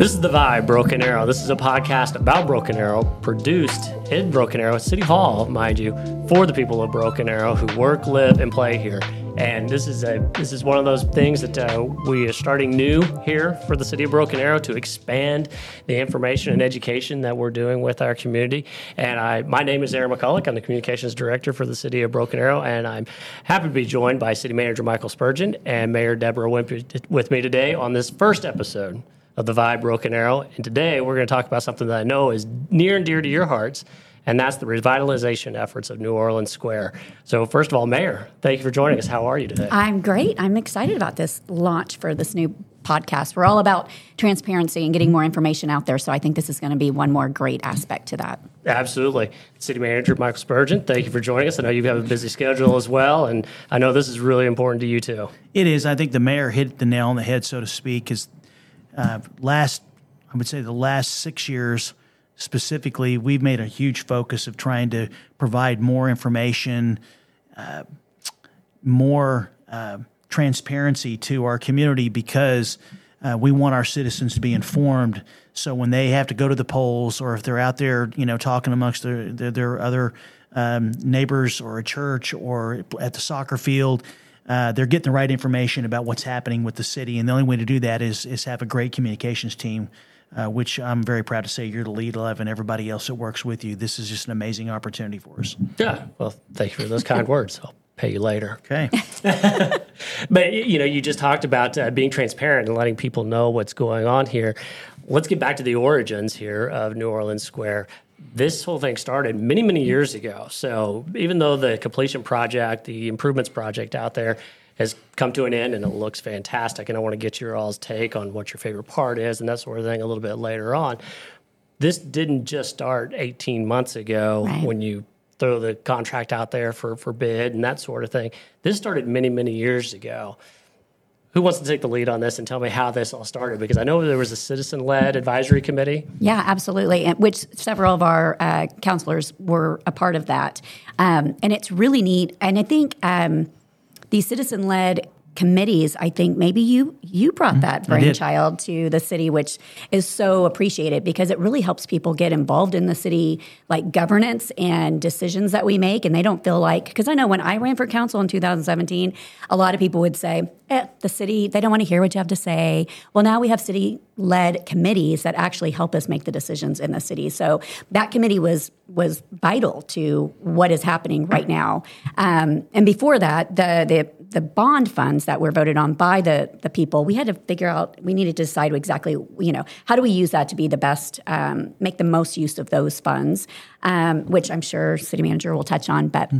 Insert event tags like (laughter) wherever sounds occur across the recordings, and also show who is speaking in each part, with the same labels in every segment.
Speaker 1: This is The Vibe, Broken Arrow. This is a podcast about Broken Arrow, produced in Broken Arrow City Hall, mind you, for the people of Broken Arrow who work, live, and play here. And this is a this is one of those things that uh, we are starting new here for the city of Broken Arrow to expand the information and education that we're doing with our community. And I, my name is Aaron McCulloch. I'm the communications director for the city of Broken Arrow, and I'm happy to be joined by City Manager Michael Spurgeon and Mayor Debra Wimpee with me today on this first episode of the Vibe Broken Arrow. And today we're going to talk about something that I know is near and dear to your hearts, and that's the revitalization efforts of New Orleans Square. So, first of all, Mayor, thank you for joining us. How are you today?
Speaker 2: I'm great. I'm excited about this launch for this new podcast. We're all about transparency and getting more information out there. So I think this is going to be one more great aspect to that.
Speaker 1: Absolutely. City Manager Michael Spurgeon, thank you for joining us. I know you have a busy schedule as well, and I know this is really important to you too.
Speaker 3: It is. I think the mayor hit the nail on the head, so to speak, because uh, last, I would say the last six years specifically, we've made a huge focus of trying to provide more information, uh, more uh, transparency to our community because uh, we want our citizens to be informed. So when they have to go to the polls, or if they're out there, you know, talking amongst their their, their other um, neighbors or a church or at the soccer field, uh, they're getting the right information about what's happening with the city. And the only way to do that is is have a great communications team. Uh, which I'm very proud to say you're the lead of, and everybody else that works with you. This is just an amazing opportunity for us.
Speaker 1: Yeah, well, thank you for those kind (laughs) words. I'll pay you later.
Speaker 3: Okay. (laughs)
Speaker 1: but you know, you just talked about uh, being transparent and letting people know what's going on here. Let's get back to the origins here of New Orleans Square. This whole thing started many, many years ago. So even though the completion project, the improvements project out there has come to an end and it looks fantastic, and I want to get your all's take on what your favorite part is and that sort of thing a little bit later on. This didn't just start 18 months ago
Speaker 2: Right.
Speaker 1: when you throw the contract out there for, for bid and that sort of thing. This started many, many years ago. Who wants to take the lead on this and tell me how this all started? Because I know there was a citizen led advisory committee.
Speaker 2: Yeah, absolutely. And which several of our uh, councilors were a part of that. Um, and it's really neat. And I think um, these citizen led committees i think maybe you you brought that
Speaker 3: Mm-hmm.
Speaker 2: brainchild to the city which is so appreciated because it really helps people get involved in the city like governance and decisions that we make and they don't feel like because i know when i ran for council in 2017 a lot of people would say eh, the city they don't want to hear what you have to say well now we have city led committees that actually help us make the decisions in the city so that committee was was vital to what is happening right now um, and before that the the the bond funds that were voted on by the the people, we had to figure out. We needed to decide exactly, you know, how do we use that to be the best, um, make the most use of those funds, um, which I'm sure city manager will touch on. But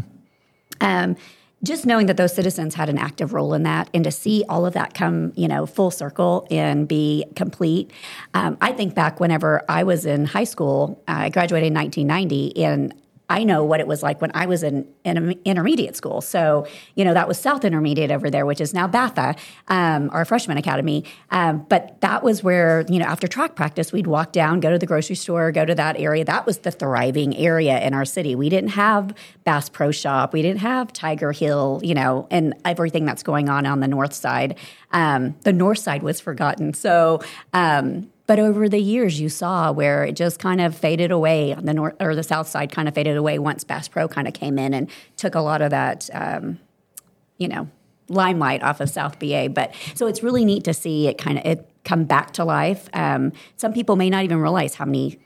Speaker 2: um, just knowing that those citizens had an active role in that, and to see all of that come, you know, full circle and be complete. Um, I think back whenever I was in high school, I graduated in 1990, and I know what it was like when I was in, in intermediate school. So, you know, that was South Intermediate over there, which is now Batha, um, our freshman academy. Um, but that was where, you know, after track practice, we'd walk down, go to the grocery store, go to that area. That was the thriving area in our city. We didn't have Bass Pro Shop, we didn't have Tiger Hill, you know, and everything that's going on on the north side. Um, the north side was forgotten. So, um, but over the years, you saw where it just kind of faded away on the north or the south side, kind of faded away once Bass Pro kind of came in and took a lot of that, um, you know, limelight off of South BA. But so it's really neat to see it kind of it come back to life. Um, some people may not even realize how many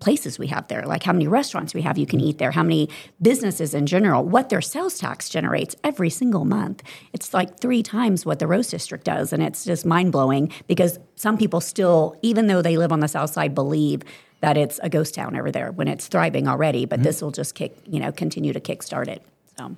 Speaker 2: places we have there, like how many restaurants we have you can eat there, how many businesses in general, what their sales tax generates every single month. It's like three times what the Rose District does. And it's just mind blowing because some people still, even though they live on the south side, believe that it's a ghost town over there when it's thriving already. But mm-hmm. this will just kick, you know, continue to kickstart it. So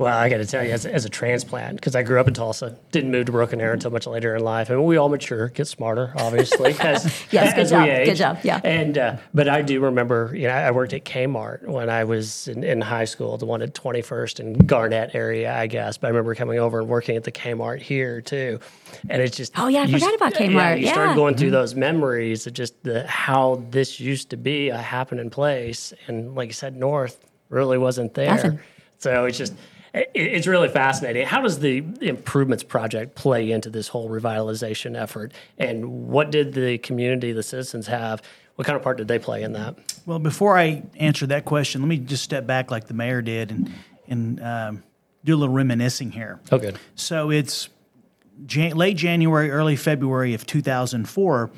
Speaker 1: Well, I got to tell you, as, as a transplant, because I grew up in Tulsa, didn't move to Broken Arrow until much later in life. I mean, we all mature, get smarter, obviously. (laughs) As,
Speaker 2: Yes, good
Speaker 1: as
Speaker 2: job,
Speaker 1: we age.
Speaker 2: good job, yeah.
Speaker 1: And uh, but I do remember, you know, I worked at Kmart when I was in, in high school, the one at 21st and Garnett area, I guess. But I remember coming over and working at the Kmart here too, and it's just
Speaker 2: Oh, yeah, I
Speaker 1: you
Speaker 2: forgot about
Speaker 1: Yeah,
Speaker 2: Kmart,
Speaker 1: you start
Speaker 2: yeah.
Speaker 1: going through those memories of just the how this used to be a happening place, and like you said, North really wasn't there.
Speaker 2: Nothing.
Speaker 1: So it's just It- It's really fascinating. How does the improvements project play into this whole revitalization effort? And what did the community, the citizens have? What kind of part did they play in that?
Speaker 3: Well, before I answer that question, let me just step back like the mayor did and and um, do a little reminiscing here.
Speaker 1: Oh, good.
Speaker 3: So it's Jan- late January, early February of 2004,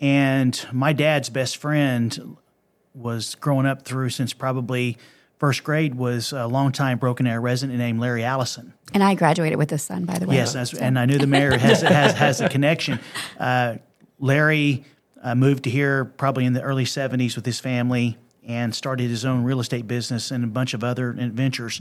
Speaker 3: and my dad's best friend was growing up through since probably first grade was a longtime Broken Arrow resident named Larry Allison.
Speaker 2: And I graduated with his son, by the way.
Speaker 3: Yes, that's, and I knew the mayor has (laughs) has, has a connection. Uh, Larry uh, moved to here probably in the early '70s with his family and started his own real estate business and a bunch of other ventures.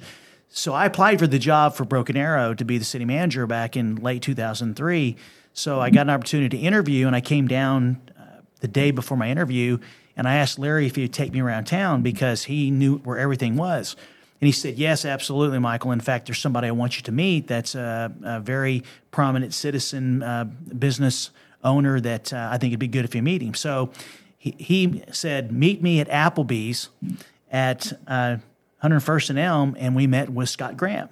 Speaker 3: So I applied for the job for Broken Arrow to be the city manager back in late 2003. So I got an opportunity to interview, and I came down uh, the day before my interview, and I asked Larry if he would take me around town because he knew where everything was. And he said, Yes, absolutely, Michael. In fact, there's somebody I want you to meet that's a, a very prominent citizen uh, business owner that uh, I think it'd be good if you meet him. So he, he said, Meet me at Applebee's at uh, 101st and Elm. And we met with Scott Graham.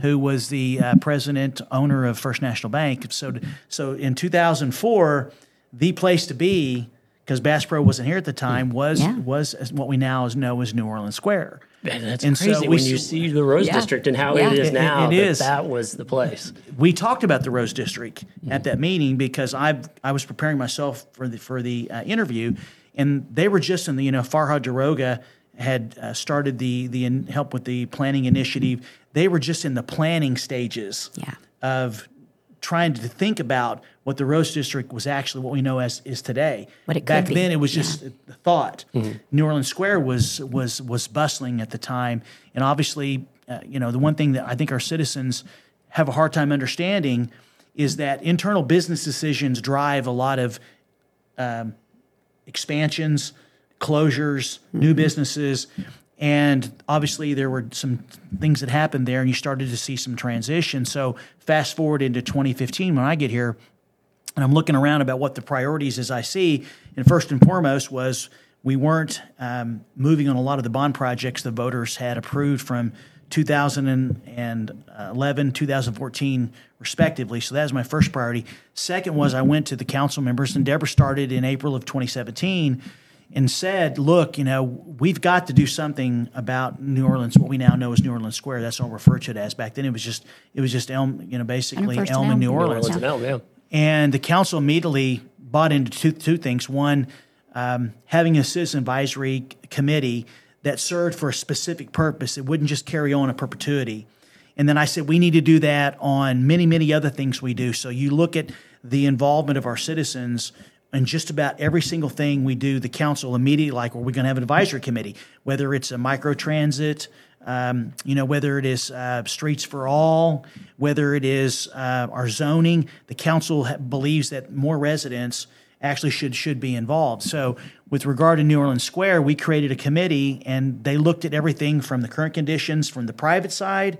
Speaker 3: Who was the uh, president owner of First National Bank? So, so in 2004, the place to be because Bass Pro wasn't here at the time was
Speaker 2: Yeah.
Speaker 3: was what we now know as New Orleans Square.
Speaker 1: That's
Speaker 3: And so
Speaker 1: crazy
Speaker 3: we
Speaker 1: when you see the Rose
Speaker 2: Yeah.
Speaker 1: District and how
Speaker 2: Yeah.
Speaker 1: it is
Speaker 3: It- it-
Speaker 1: now.
Speaker 3: it
Speaker 1: that
Speaker 3: is.
Speaker 1: That was the place.
Speaker 3: we talked about the Rose District at that meeting because I I was preparing myself for the for the uh, interview, and they were just in the you know Farhad Daroga had uh, started the the in, help with the planning initiative. They were just in the planning stages
Speaker 2: Yeah.
Speaker 3: of trying to think about what the Rose District was actually what we know as is today.
Speaker 2: What it
Speaker 3: Back
Speaker 2: could be.
Speaker 3: then, it was just the thought. New Orleans Square was was was bustling at the time, and obviously, uh, you know, the one thing that I think our citizens have a hard time understanding is that internal business decisions drive a lot of um, expansions, closures, new businesses. And obviously, there were some things that happened there, and you started to see some transition. So, fast forward into 2015, when I get here, and I'm looking around about what the priorities as I see, and first and foremost was we weren't um, moving on a lot of the bond projects the voters had approved from 2011, 2014, respectively. So that was my first priority. Second was I went to the council members, and Debra started in April of 2017 and said, "Look, you know, we've got to do something about New Orleans. What we now know as New Orleans Square. That's what I refer to it as. Back then, it was just it was just Elm, you know, basically
Speaker 2: 101st
Speaker 3: Elm and
Speaker 2: Elm.
Speaker 3: New
Speaker 2: New
Speaker 3: Orleans.
Speaker 1: Orleans and Elm, yeah.
Speaker 3: And the council immediately bought into two, two things. One, um, having a citizen advisory committee that served for a specific purpose. It wouldn't just carry on a perpetuity. And then I said, we need to do that on many, many other things we do. So you look at the involvement of our citizens in just about every single thing we do, the council immediately, like, well, we're going to have an advisory committee, whether it's a micro transit, um, you know, whether it is uh, streets for all, whether it is uh, our zoning, the council ha- believes that more residents actually should should be involved. So, with regard to New Orleans Square, we created a committee, and they looked at everything from the current conditions from the private side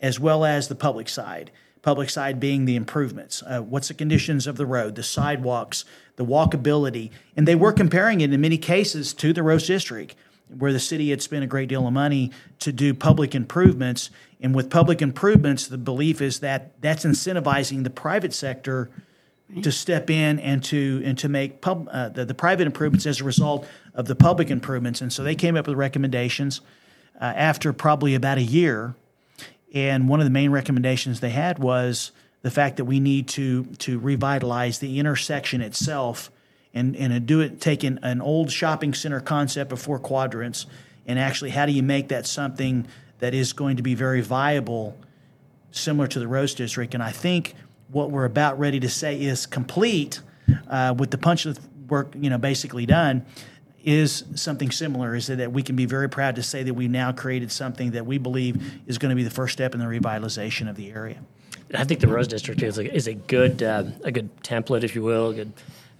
Speaker 3: as well as the public side. Public side being the improvements. Uh, what's the conditions of the road, the sidewalks, the walkability, and they were comparing it in many cases to the Rose District, where the city had spent a great deal of money to do public improvements. And with public improvements, the belief is that that's incentivizing the private sector to step in and to and to make pub, uh, the, the private improvements as a result of the public improvements. And so they came up with recommendations uh, after probably about a year. And one of the main recommendations they had was the fact that we need to to revitalize the intersection itself and and do it taking an old shopping center concept of four quadrants and actually how do you make that something that is going to be very viable similar to the Rose District. And I think what we're about ready to say is complete uh, with the punch work, you know, basically done. Is something similar? Is that we can be very proud to say that we've now created something that we believe is going to be the first step in the revitalization of the area.
Speaker 1: I think the Rose District is a, is a good uh, a good template, if you will, a good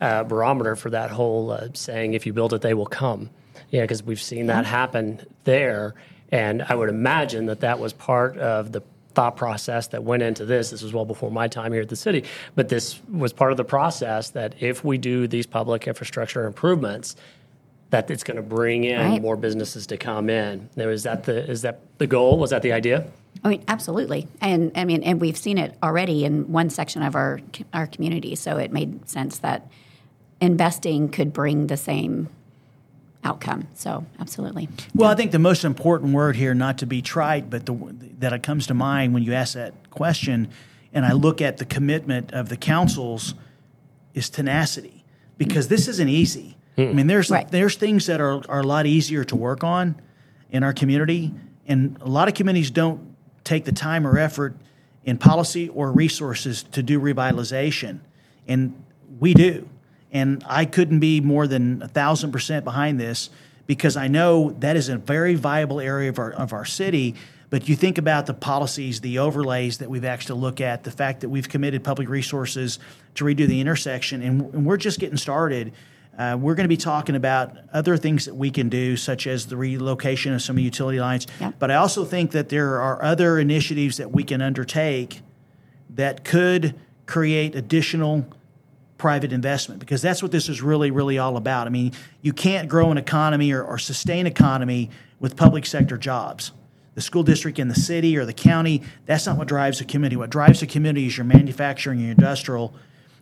Speaker 1: uh, barometer for that whole uh, saying, "If you build it, they will come." Yeah, because we've seen that happen there, and I would imagine that that was part of the thought process that went into this. This was well before my time here at the city, but this was part of the process that if we do these public infrastructure improvements, that it's going to bring in
Speaker 2: Right.
Speaker 1: more businesses to come in. Now, is that the is that the goal? Was that the idea?
Speaker 2: I mean, absolutely, and I mean, and we've seen it already in one section of our our community. So it made sense that investing could bring the same outcome. So absolutely.
Speaker 3: Well, I think the most important word here, not to be trite, but the, that comes to mind when you ask that question, and I look at the commitment of the councils, is tenacity, because this isn't easy. I mean, there's
Speaker 2: Right.
Speaker 3: there's things that are, are a lot easier to work on in our community, and a lot of communities don't take the time or effort in policy or resources to do revitalization, and we do. And I couldn't be more than a thousand percent behind this because I know that is a very viable area of our of our city. But you think about the policies, the overlays that we've actually looked at, the fact that we've committed public resources to redo the intersection, and, and we're just getting started. Uh, we're going to be talking about other things that we can do, such as the relocation of some utility lines. But I also think that there are other initiatives that we can undertake that could create additional private investment because that's what this is really, really all about. I mean, you can't grow an economy or, or sustain economy with public sector jobs. The school district in the city or the county, that's not what drives a community. What drives a community is your manufacturing, your industrial,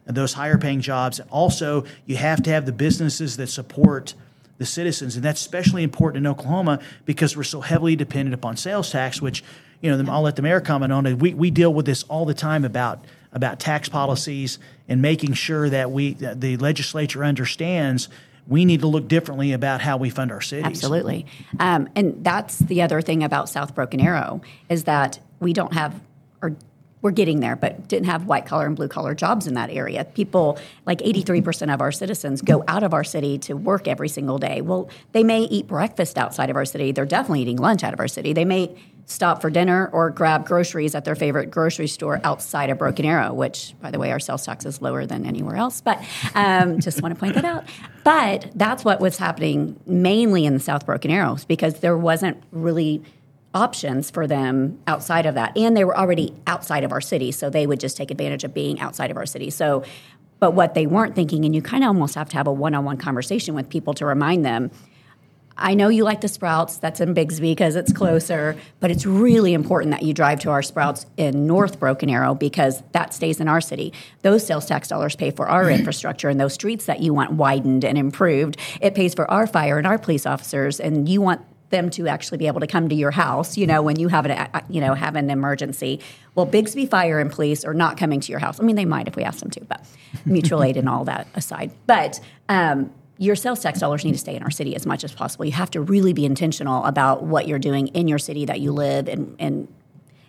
Speaker 3: those higher paying jobs. Also, you have to have the businesses that support the citizens, and that's especially important in Oklahoma because we're so heavily dependent upon sales tax. Which, you know, I'll let the mayor comment on it. We we deal with this all the time about about tax policies and making sure that we that the legislature understands we need to look differently about how we fund our cities.
Speaker 2: Absolutely. Um, and that's the other thing about South Broken Arrow is that we don't have, or we're getting there, but didn't have white collar and blue collar jobs in that area. People, like 83% of our citizens, go out of our city to work every single day. Well, they may eat breakfast outside of our city. They're definitely eating lunch out of our city. They may stop for dinner or grab groceries at their favorite grocery store outside of Broken Arrow, which, by the way, our sales tax is lower than anywhere else. But um, (laughs) just want to point that out. But that's what was happening mainly in the South Broken Arrows because there wasn't really options for them outside of that. And they were already outside of our city, so they would just take advantage of being outside of our city. So, but what they weren't thinking, and you kind of almost have to have a one on one conversation with people to remind them. I know you like the Sprouts. That's in Bixby because it's closer, but it's really important that you drive to our Sprouts in North Broken Arrow because that stays in our city. Those sales tax dollars pay for our infrastructure and those streets that you want widened and improved. It pays for our fire and our police officers, and you want them to actually be able to come to your house, you know, when you have an, you know, have an emergency. Well, Bixby Fire and Police are not coming to your house. I mean, they might if we ask them to, but mutual aid and all that aside. But um, your sales tax dollars need to stay in our city as much as possible. You have to really be intentional about what you're doing in your city that you live and and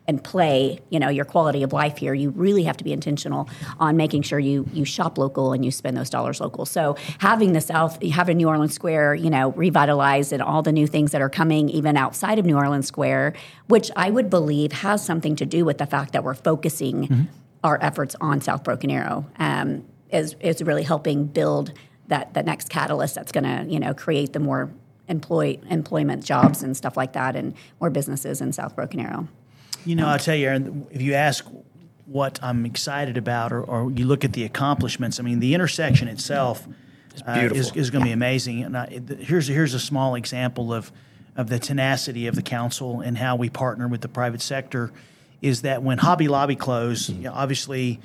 Speaker 2: and play, you know, your quality of life here. You really have to be intentional on making sure you you shop local and you spend those dollars local. So having the South, having New Orleans Square, you know, revitalized and all the new things that are coming even outside of New Orleans Square, which I would believe has something to do with the fact that we're focusing our efforts on South Broken Arrow, um, is is really helping build that the next catalyst that's going to you know create the more employ employment jobs and stuff like that, and more businesses in South Broken Arrow.
Speaker 3: You know, I'll tell you, Aaron, if you ask what I'm excited about, or, or you look at the accomplishments, I mean, the intersection itself uh, is, is going to be amazing. And I, here's here's a small example of of the tenacity of the council and how we partner with the private sector. Is that when Hobby Lobby closed, you know, obviously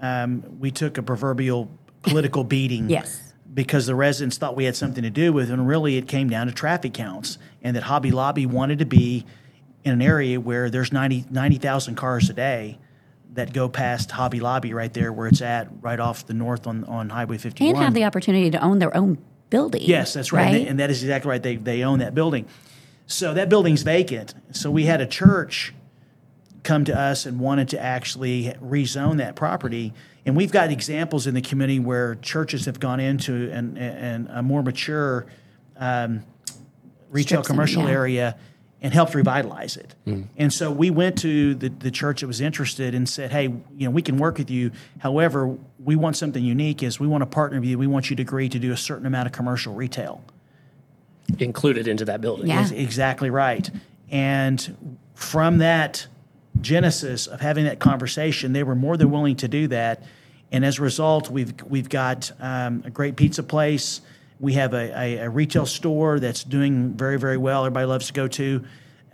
Speaker 3: um, we took a proverbial political beating (laughs)
Speaker 2: Yes.
Speaker 3: because the residents thought we had something to do with it, and really it came down to traffic counts, and that Hobby Lobby wanted to be in an area where there's 90 90,000 cars a day that go past Hobby Lobby right there where it's at, right off the north on, on Highway 51.
Speaker 2: and have the opportunity to own their own building.
Speaker 3: Yes, that's right. And, they- and that is exactly right. They, they own that building. So that building's vacant. So we had a church come to us and wanted to actually rezone that property. And we've got examples in the community where churches have gone into an, an, a more mature um, retail
Speaker 2: Strip center,
Speaker 3: commercial
Speaker 2: yeah.
Speaker 3: area and helped revitalize it. And so we went to the, the church that was interested and said, hey, you know, we can work with you. However, we want something unique is we want to partner with you. We want you to agree to do a certain amount of commercial retail.
Speaker 1: included into that building.
Speaker 2: Yeah.
Speaker 3: Is exactly right. And from that genesis of having that conversation, they were more than willing to do that. And as a result, we've we've got um, a great pizza place. We have a, a, a retail store that's doing very very well. Everybody loves to go to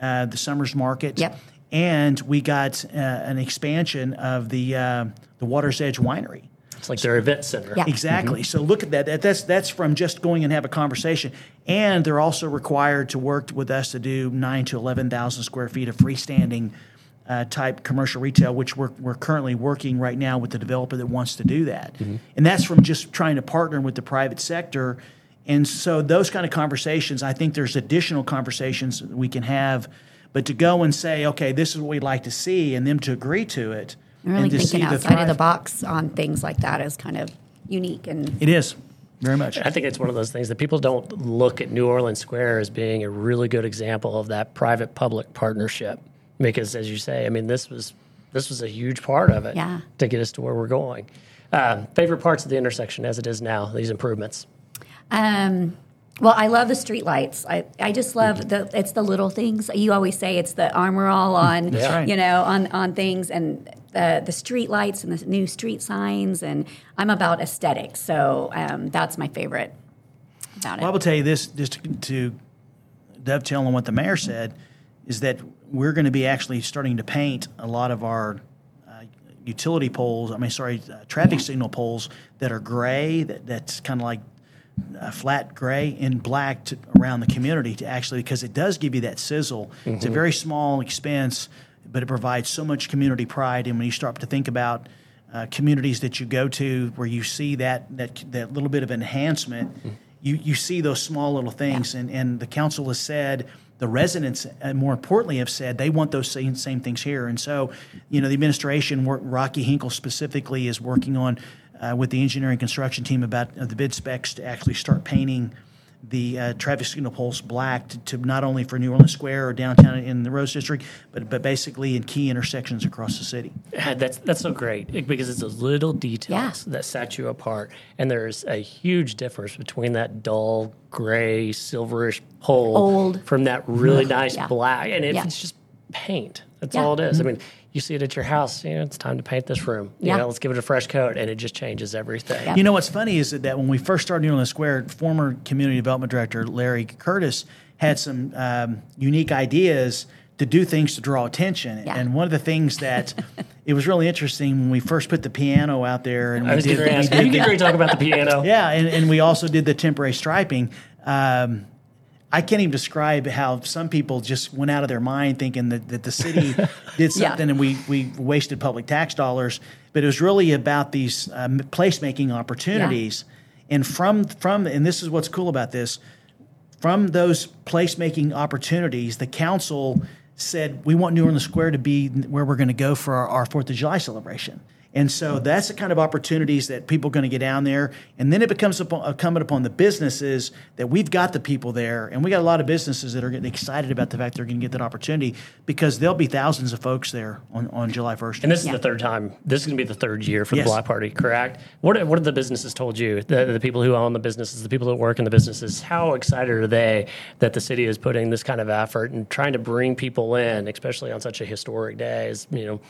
Speaker 3: uh, the Summers Market.
Speaker 2: Yep.
Speaker 3: and we got uh, an expansion of the uh, the Water's Edge Winery.
Speaker 1: It's like their event center.
Speaker 2: Yeah.
Speaker 3: Exactly. So look at that. that. That's that's from just going and have a conversation, and they're also required to work with us to do nine to eleven thousand square feet of freestanding uh, type commercial retail, which we're we're currently working right now with the developer that wants to do that, and that's from just trying to partner with the private sector. And so those kind of conversations, I think there's additional conversations we can have, but to go and say, okay, this is what we'd like to see, and them to agree to it,
Speaker 2: I'm really
Speaker 3: and to
Speaker 2: thinking
Speaker 3: see the
Speaker 2: outside of the box on things like that is kind of unique and
Speaker 3: It is very much.
Speaker 1: I think it's one of those things that people don't look at New Orleans Square as being a really good example of that private public partnership. Because as you say, I mean, this was this was a huge part of it
Speaker 2: Yeah.
Speaker 1: to get us to where we're going. Uh, favorite parts of the intersection as it is now, these improvements.
Speaker 2: Um, well, I love the street lights. I, I just love the it's the little things. You always say it's the armor all (laughs) on
Speaker 1: That's
Speaker 3: right.
Speaker 2: you know on on things and the the street lights and the new street signs and I'm about aesthetics, so um, that's my favorite about
Speaker 3: Well, I will tell you this, just to, to dovetail on what the mayor said, is that we're going to be actually starting to paint a lot of our uh, utility poles. I mean, sorry, uh, traffic signal poles that are gray. That, that's kind of like uh, flat gray and black to, around the community to actually because it does give you that sizzle. It's a very small expense, but it provides so much community pride. And when you start to think about uh, communities that you go to where you see that that that little bit of enhancement, you you see those small little things. And and the council has said. The residents, and more importantly, have said they want those same same things here, and so, you know, the administration, Rocky Hinkle specifically, is working on uh, with the engineering construction team about uh, the bid specs to actually start painting the uh, traffic signal poles black to, to not only for New Orleans Square or downtown in the Rose District, but but basically in key intersections across the city.
Speaker 1: That's that's so great because it's those little details
Speaker 2: Yeah.
Speaker 1: that set you apart, and there's a huge difference between that dull gray, silverish pole
Speaker 2: Old.
Speaker 1: from that really nice
Speaker 2: Yeah.
Speaker 1: black, and if
Speaker 2: Yeah.
Speaker 1: it's just paint. That's
Speaker 2: Yeah.
Speaker 1: all it is. I mean, you see it at your house. You know, it's time to paint this room. You
Speaker 2: Yeah.
Speaker 1: know, let's give it a fresh coat, and it just changes everything.
Speaker 2: Yeah.
Speaker 3: You know what's funny is that, that when we first started New Orleans Square, former community development director Larry Curtis had some um, unique ideas to do things to draw attention.
Speaker 2: Yeah.
Speaker 3: And one of the things that (laughs) it was really interesting when we first put the piano out there and
Speaker 1: I
Speaker 3: we
Speaker 1: was
Speaker 3: did,
Speaker 1: going
Speaker 3: we did
Speaker 1: You
Speaker 3: the-
Speaker 1: get talk about the piano. (laughs)
Speaker 3: yeah, and, and we also did the temporary striping. Um, I can't even describe how some people just went out of their mind thinking that, that the city (laughs) did
Speaker 2: Yeah.
Speaker 3: something and we, we wasted public tax dollars. But it was really about these um, placemaking opportunities. And from, from, and this is what's cool about this, from those placemaking opportunities, the council said we want New Orleans Square to be where we're going to go for our, our Fourth of July celebration. And so that's the kind of opportunities that people are going to get down there. And then it becomes upon, incumbent upon the businesses that we've got the people there. And we got a lot of businesses that are getting excited about the fact they're going to get that opportunity because there'll be thousands of folks there on, on July 1st.
Speaker 1: And this is
Speaker 2: Yeah.
Speaker 1: the third time. This is going to be the third year for
Speaker 3: Yes.
Speaker 1: the block party, correct? What what have the businesses told you? The, the people who own the businesses, the people that work in the businesses. How excited are they that the city is putting this kind of effort and trying to bring people in, especially on such a historic day as you know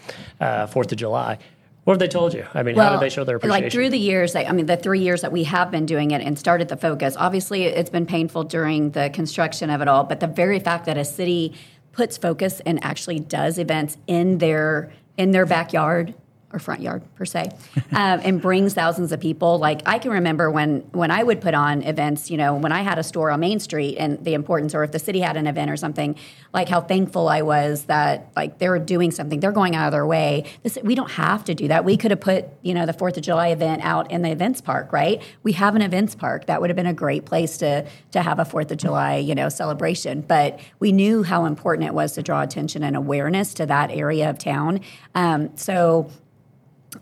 Speaker 1: uh, Fourth of July? What have they told you? I mean, how did they show their appreciation?
Speaker 2: Like through the years, like, I mean, the three years that we have been doing it and started the focus, obviously it's been painful during the construction of it all, but the very fact that a city puts focus and actually does events in their in their backyard or front yard per se, um, and brings thousands of people. Like I can remember when when I would put on events, you know, when I had a store on Main Street, and the importance, or if the city had an event or something, like how thankful I was that like they're doing something, they're going out of their way. This, we don't have to do that. We could have put you know the Fourth of July event out in the events park, right? We have an events park that would have been a great place to to have a Fourth of July you know celebration. But we knew how important it was to draw attention and awareness to that area of town. Um, so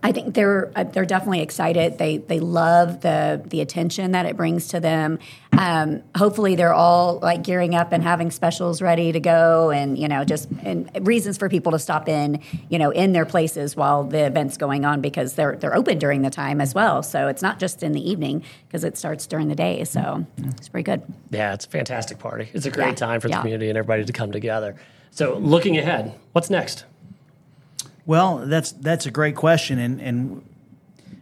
Speaker 2: I think they're uh, they're definitely excited. They they love the the attention that it brings to them. Um, hopefully, they're all like gearing up and having specials ready to go, and you know, just and reasons for people to stop in, you know, in their places while the event's going on because they're they're open during the time as well. So it's not just in the evening because it starts during the day. So it's pretty good.
Speaker 1: yeah, it's a fantastic party. It's a great
Speaker 2: Yeah,
Speaker 1: time for the
Speaker 2: yeah.
Speaker 1: community and everybody to come together. So, looking ahead, what's next?
Speaker 3: Well, that's that's a great question, and and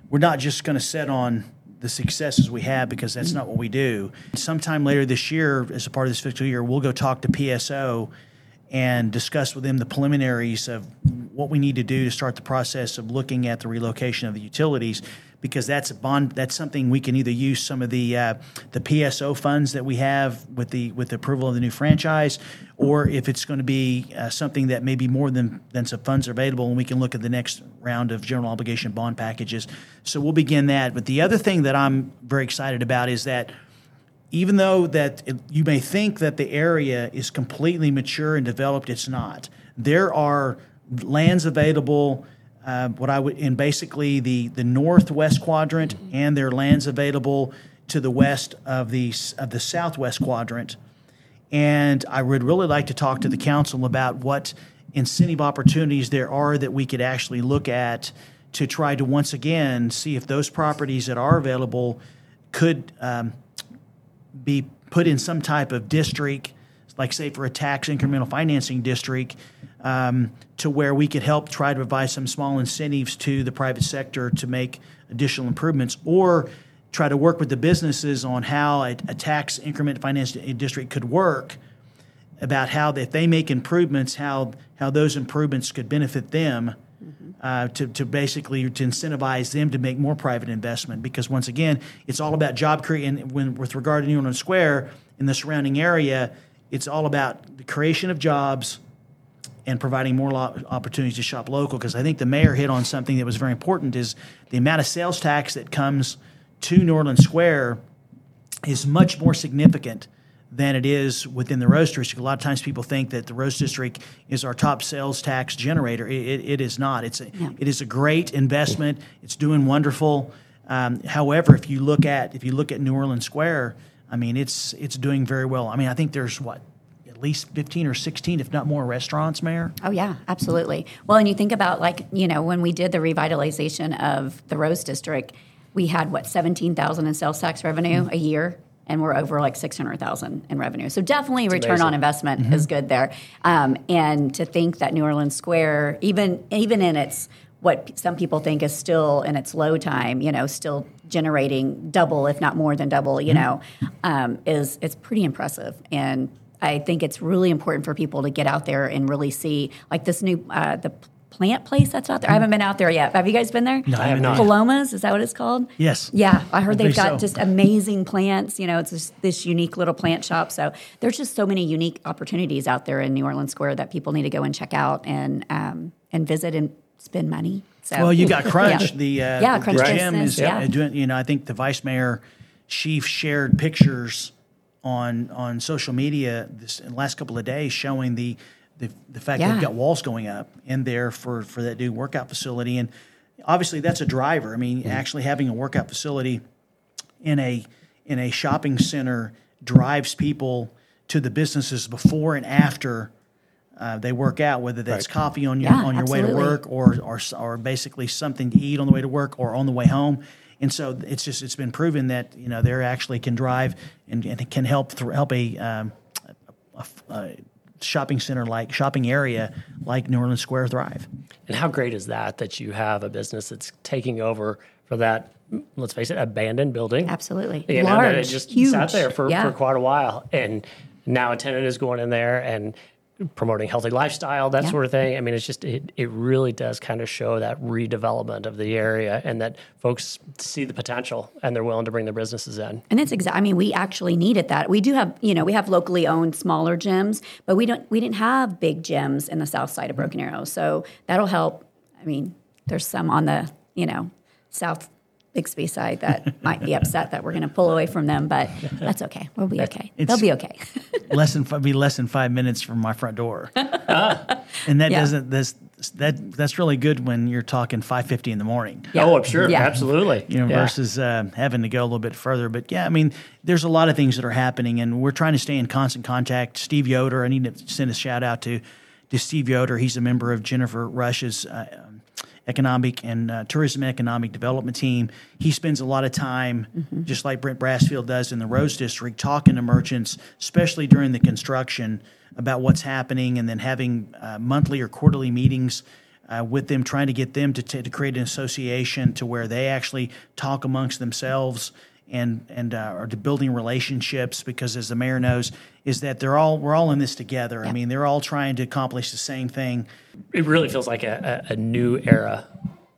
Speaker 3: we're not just going to set on the successes we have because that's not what we do. Sometime later this year, as a part of this fiscal year, we'll go talk to PSO and discuss with them the preliminaries of what we need to do to start the process of looking at the relocation of the utilities because that's a bond that's something we can either use some of the uh, the PSO funds that we have with the with the approval of the new franchise or if it's going to be uh, something that may be more than than some funds are available and we can look at the next round of general obligation bond packages so we'll begin that but the other thing that I'm very excited about is that even though that it, you may think that the area is completely mature and developed, it's not. There are lands available. Uh, what I would in basically the the northwest quadrant, and their lands available to the west of the of the southwest quadrant. And I would really like to talk to the council about what incentive opportunities there are that we could actually look at to try to once again see if those properties that are available could um, be put in some type of district, like say for a tax incremental financing district, um, to where we could help try to provide some small incentives to the private sector to make additional improvements, or try to work with the businesses on how a, a tax increment finance district could work about how if they make improvements, how how those improvements could benefit them uh, to, to basically to incentivize them to make more private investment. Because once again it's all about job creation when with regard to New Orleans Square in the surrounding area it's all about the creation of jobs and providing more lo- opportunities to shop local because I think the mayor hit on something that was very important is the amount of sales tax that comes to New Orleans Square is much more significant than it is within the Rose District. A lot of times people think that the Rose District is our top sales tax generator. It, it, it is not. It's a, yeah. it is a great investment. It's doing wonderful. Um, however, if you look at if you look at New Orleans Square, I mean it's it's doing very well. I mean I think there's what at least 15 or 16 if not more restaurants mayor
Speaker 2: oh yeah absolutely well and you think about like you know when we did the revitalization of the rose district we had what 17000 in sales tax revenue mm-hmm. a year and we're over like 600,000 in revenue. So definitely it's return amazing. on investment mm-hmm. is good there. Um, and to think that New Orleans Square, even even in its what some people think is still in its low time, you know, still generating double, if not more than double, you mm-hmm. know, um, is it's pretty impressive. And I think it's really important for people to get out there and really see like this new uh, the plant place that's out there. I haven't been out there yet. Have you guys been there?
Speaker 3: No, I have not.
Speaker 2: Palomas, is that what it's called?
Speaker 3: Yes.
Speaker 2: Yeah, I heard they've got so. just amazing plants. You know, it's just this unique little plant shop. So there's just so many unique opportunities out there in New Orleans Square that people need to go and check out and um, and visit and spend money. So.
Speaker 3: Well, you got (laughs) Crunch. yeah. The uh,
Speaker 2: yeah, Crunch
Speaker 3: the gym is yeah. doing. You know, I think the vice mayor, she shared pictures on on social media this in the last couple of days showing the the, the fact yeah. they've got walls going up in there for, for that new workout facility. And obviously that's a driver. I mean, mm-hmm. actually having a workout facility in a in a shopping center drives people to the businesses before and after uh, they work out, whether that's right. coffee on your
Speaker 2: yeah,
Speaker 3: on your
Speaker 2: absolutely.
Speaker 3: way to work or, or or basically something to eat on the way to work or on the way home. And so it's just it's been proven that you know they actually can drive and, and can help th- help a, um, a, a, shopping center like shopping area like New Orleans Square thrive.
Speaker 1: And how great is that that you have a business that's taking over for that let's face it abandoned building.
Speaker 2: Absolutely.
Speaker 1: You
Speaker 2: know, Large,
Speaker 1: it just
Speaker 2: huge.
Speaker 1: sat there for, yeah. for quite a while and now a tenant is going in there and promoting healthy lifestyle, that yeah. sort of thing. I mean, it's just it, it really does kind of show that redevelopment of the area and that folks see the potential and they're willing to bring their businesses in.
Speaker 2: And it's exactly. I mean, we actually needed that. We do have you know we have locally owned smaller gyms, but we don't we didn't have big gyms in the south side of mm-hmm. Broken Arrow, so that'll help. I mean, there's some on the you know south Bixby side that might be upset that we're going to pull away from them, but that's okay. We'll be okay. It's They'll be okay. (laughs)
Speaker 3: less than be less than five minutes from my front door, and that yeah. doesn't this that that's really good when you're talking five fifty in the morning.
Speaker 1: Yeah. Oh, I'm sure, yeah. absolutely.
Speaker 3: You know, yeah. versus uh, having to go a little bit further. But yeah, I mean, there's a lot of things that are happening, and we're trying to stay in constant contact. Steve Yoder, I need to send a shout out to to Steve Yoder. He's a member of Jennifer Rush's. Uh, economic and uh, tourism economic development team. He spends a lot of time, mm-hmm. just like Brent Brasfield does in the Rose District, talking to merchants, especially during the construction, about what's happening, and then having uh, monthly or quarterly meetings. Uh, with them, trying to get them to, t- to create an association to where they actually talk amongst themselves and and uh, are building relationships because as the mayor knows is that they're all we're all in this together. I mean, they're all trying to accomplish the same thing.
Speaker 1: It really feels like a, a, a new era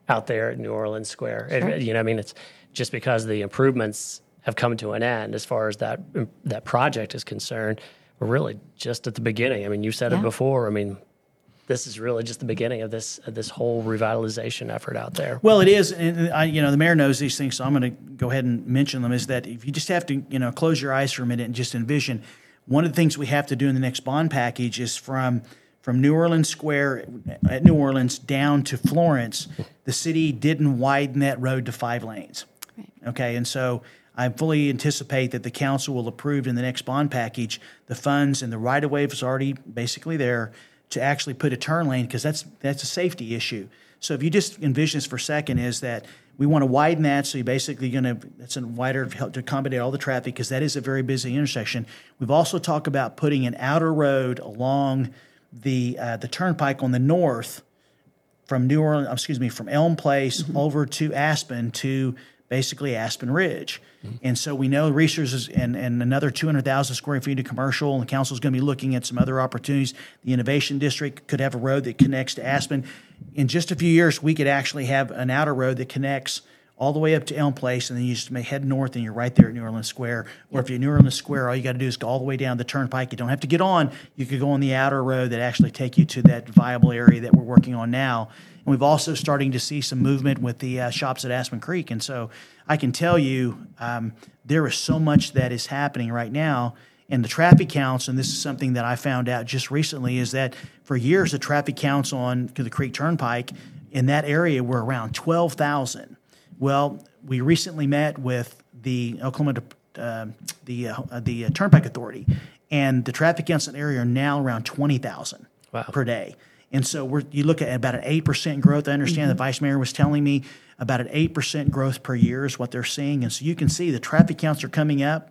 Speaker 1: out there at New Orleans Square. It, you know, I mean, it's just because the improvements have come to an end as far as that that project is concerned. We're really just at the beginning. I mean, you said
Speaker 2: Yeah.
Speaker 1: it before. I mean, this is really just the beginning of this of this whole revitalization effort out there.
Speaker 3: Well, it is, and I, you know, the mayor knows these things, so I'm going to go ahead and mention them. Is that if you just have to, you know, close your eyes for a minute and just envision, one of the things we have to do in the next bond package is from from New Orleans Square at New Orleans down to Florence, the city didn't widen that road to five lanes. Okay, and so I fully anticipate that the council will approve in the next bond package the funds and the right of way is already basically there to actually put a turn lane because that's that's a safety issue. So if you just envision this for a second, is that we want to widen that so you're basically going to that's a wider to accommodate all the traffic because that is a very busy intersection. We've also talked about putting an outer road along the uh, the turnpike on the north from New Orleans, excuse me, from Elm Place over to Aspen to basically Aspen Ridge. And so we know resources and, and another 200,000 square feet of commercial, and the council is going to be looking at some other opportunities. The Innovation District could have a road that connects to Aspen. In just a few years, we could actually have an outer road that connects all the way up to Elm Place, and then you just may head north, and you're right there at New Orleans Square. Or if you're New Orleans Square, all you got to do is go all the way down the turnpike. You don't have to get on. You could go on the outer road that actually take you to that viable area that we're working on now. And we've also starting to see some movement with the uh, shops at Aspen Creek, and so I can tell you um, there is so much that is happening right now. And the traffic counts, and this is something that I found out just recently, is that for years the traffic counts on the Creek Turnpike in that area were around twelve thousand. Well, we recently met with the Oklahoma, uh, the uh, the uh, Turnpike Authority, and the traffic counts in the area are now around twenty thousand
Speaker 1: Wow.
Speaker 3: per day. And so we're you look at about an eight percent growth. I understand the vice mayor was telling me about an eight percent growth per year is what they're seeing, and so you can see the traffic counts are coming up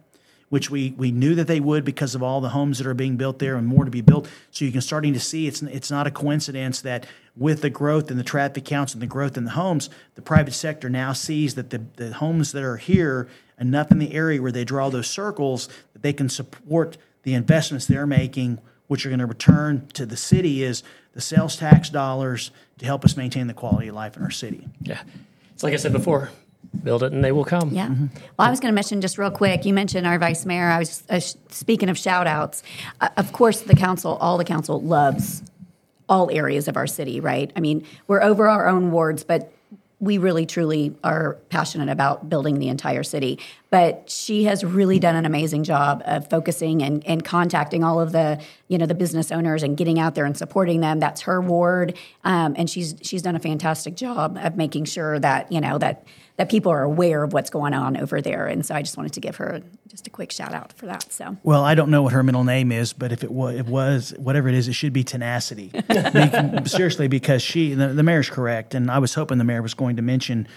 Speaker 3: which we, we knew that they would because of all the homes that are being built there and more to be built. So you can starting to see it's it's not a coincidence that with the growth in the traffic counts and the growth in the homes, the private sector now sees that the, the homes that are here enough in the area where they draw those circles that they can support the investments they're making, which are going to return to the city is the sales tax dollars to help us maintain the quality of life in our city.
Speaker 1: Yeah, it's like I said before, build it and they will come.
Speaker 2: Yeah. Well, I was going to mention just real quick. You mentioned our vice mayor. I was uh, sh- speaking of shout outs. Uh, of course, the council, all the council loves all areas of our city, right? I mean, we're over our own wards, but we really truly are passionate about building the entire city. But she has really done an amazing job of focusing and, and contacting all of the, you know, the business owners and getting out there and supporting them. That's her ward, um, and she's she's done a fantastic job of making sure that you know that that people are aware of what's going on over there. And so I just wanted to give her just a quick shout out for that. So
Speaker 3: Well, I don't know what her middle name is, but if it was, it was whatever it is, it should be tenacity. (laughs) Be- seriously, because she, the, the mayor's correct, and I was hoping the mayor was going to mention,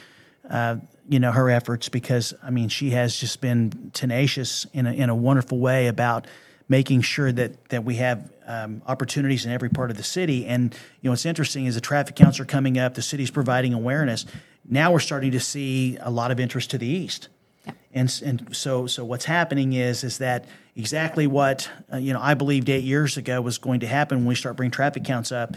Speaker 3: uh, you know, her efforts because I mean, she has just been tenacious in a, in a wonderful way about making sure that that we have um, opportunities in every part of the city. And you know, what's interesting is the traffic counts are coming up. The city's providing awareness. Now we're starting to see a lot of interest to the east. And, and so so what's happening is is that exactly what uh, you know I believed eight years ago was going to happen when we start bringing traffic counts up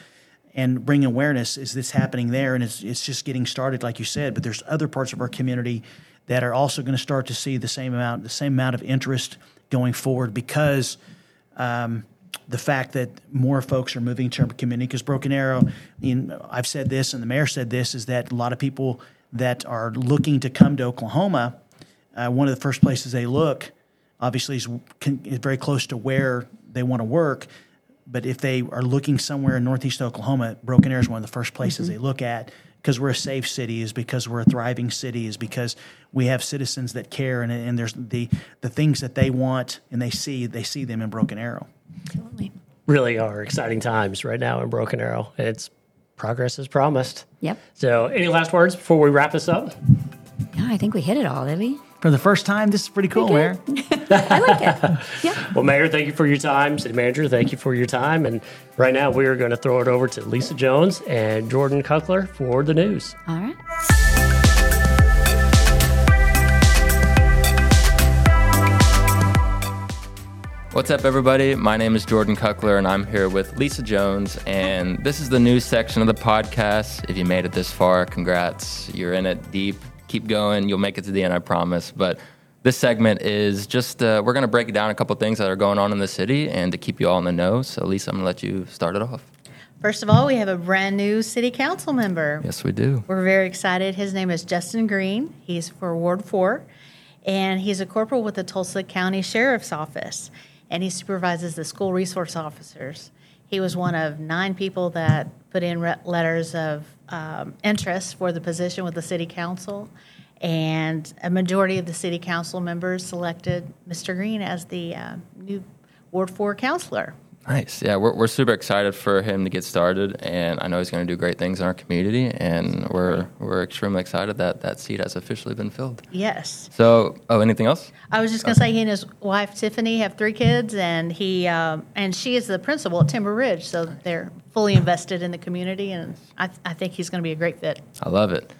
Speaker 3: and bring awareness is this happening there and it's it's just getting started like you said but there's other parts of our community that are also going to start to see the same amount the same amount of interest going forward because um, the fact that more folks are moving to community because Broken Arrow, I mean, I've said this and the mayor said this, is that a lot of people that are looking to come to Oklahoma, uh, one of the first places they look, obviously, is, can, is very close to where they want to work. But if they are looking somewhere in northeast Oklahoma, Broken Arrow is one of the first places they look at because we're a safe city, is because we're a thriving city, is because we have citizens that care, and, and there's the the things that they want and they see, they see them in Broken Arrow.
Speaker 2: absolutely.
Speaker 1: Really are exciting times right now in Broken Arrow. It's progress is promised.
Speaker 2: Yep.
Speaker 1: So, any last words before we wrap this up?
Speaker 2: Yeah, I think we hit it all, did we?
Speaker 3: for the first time. This is pretty cool, Mayor. (laughs)
Speaker 2: I like it. Yeah.
Speaker 1: Well, Mayor, thank you for your time. City Manager, thank you for your time. And right now, we are going to throw it over to Lisa Jones and Jordan Cuckler for the news.
Speaker 2: All right.
Speaker 4: What's up, everybody? My name is Jordan Cuckler, and I'm here with Lisa Jones. And this is the news section of the podcast. If you made it this far, congrats. You're in it deep. Keep going. You'll make it to the end, I promise. But this segment is just, uh, we're going to break down a couple things that are going on in the city and to keep you all in the know. So, Lisa, I'm going to let you start it off.
Speaker 5: First of all, we have a brand new city council member.
Speaker 4: Yes, we do.
Speaker 5: We're very excited. His name is Justin Green. He's for Ward 4, and he's a corporal with the Tulsa County Sheriff's Office and he supervises the school resource officers. He was one of nine people that put in re- letters of um, interest for the position with the city council, and a majority of the city council members selected Mr. Green as the uh, new Ward 4 councilor.
Speaker 4: Nice. Yeah, we're, we're super excited for him to get started, and I know he's going to do great things in our community, and we're we're extremely excited that that seat has officially been filled.
Speaker 5: Yes.
Speaker 4: So, oh, anything else?
Speaker 5: I was just going to say he and his wife Tiffany have three kids, and he um, and she is the principal at Timber Ridge, so they're fully invested in the community, and I, I think he's going to be a great fit.
Speaker 4: I love it.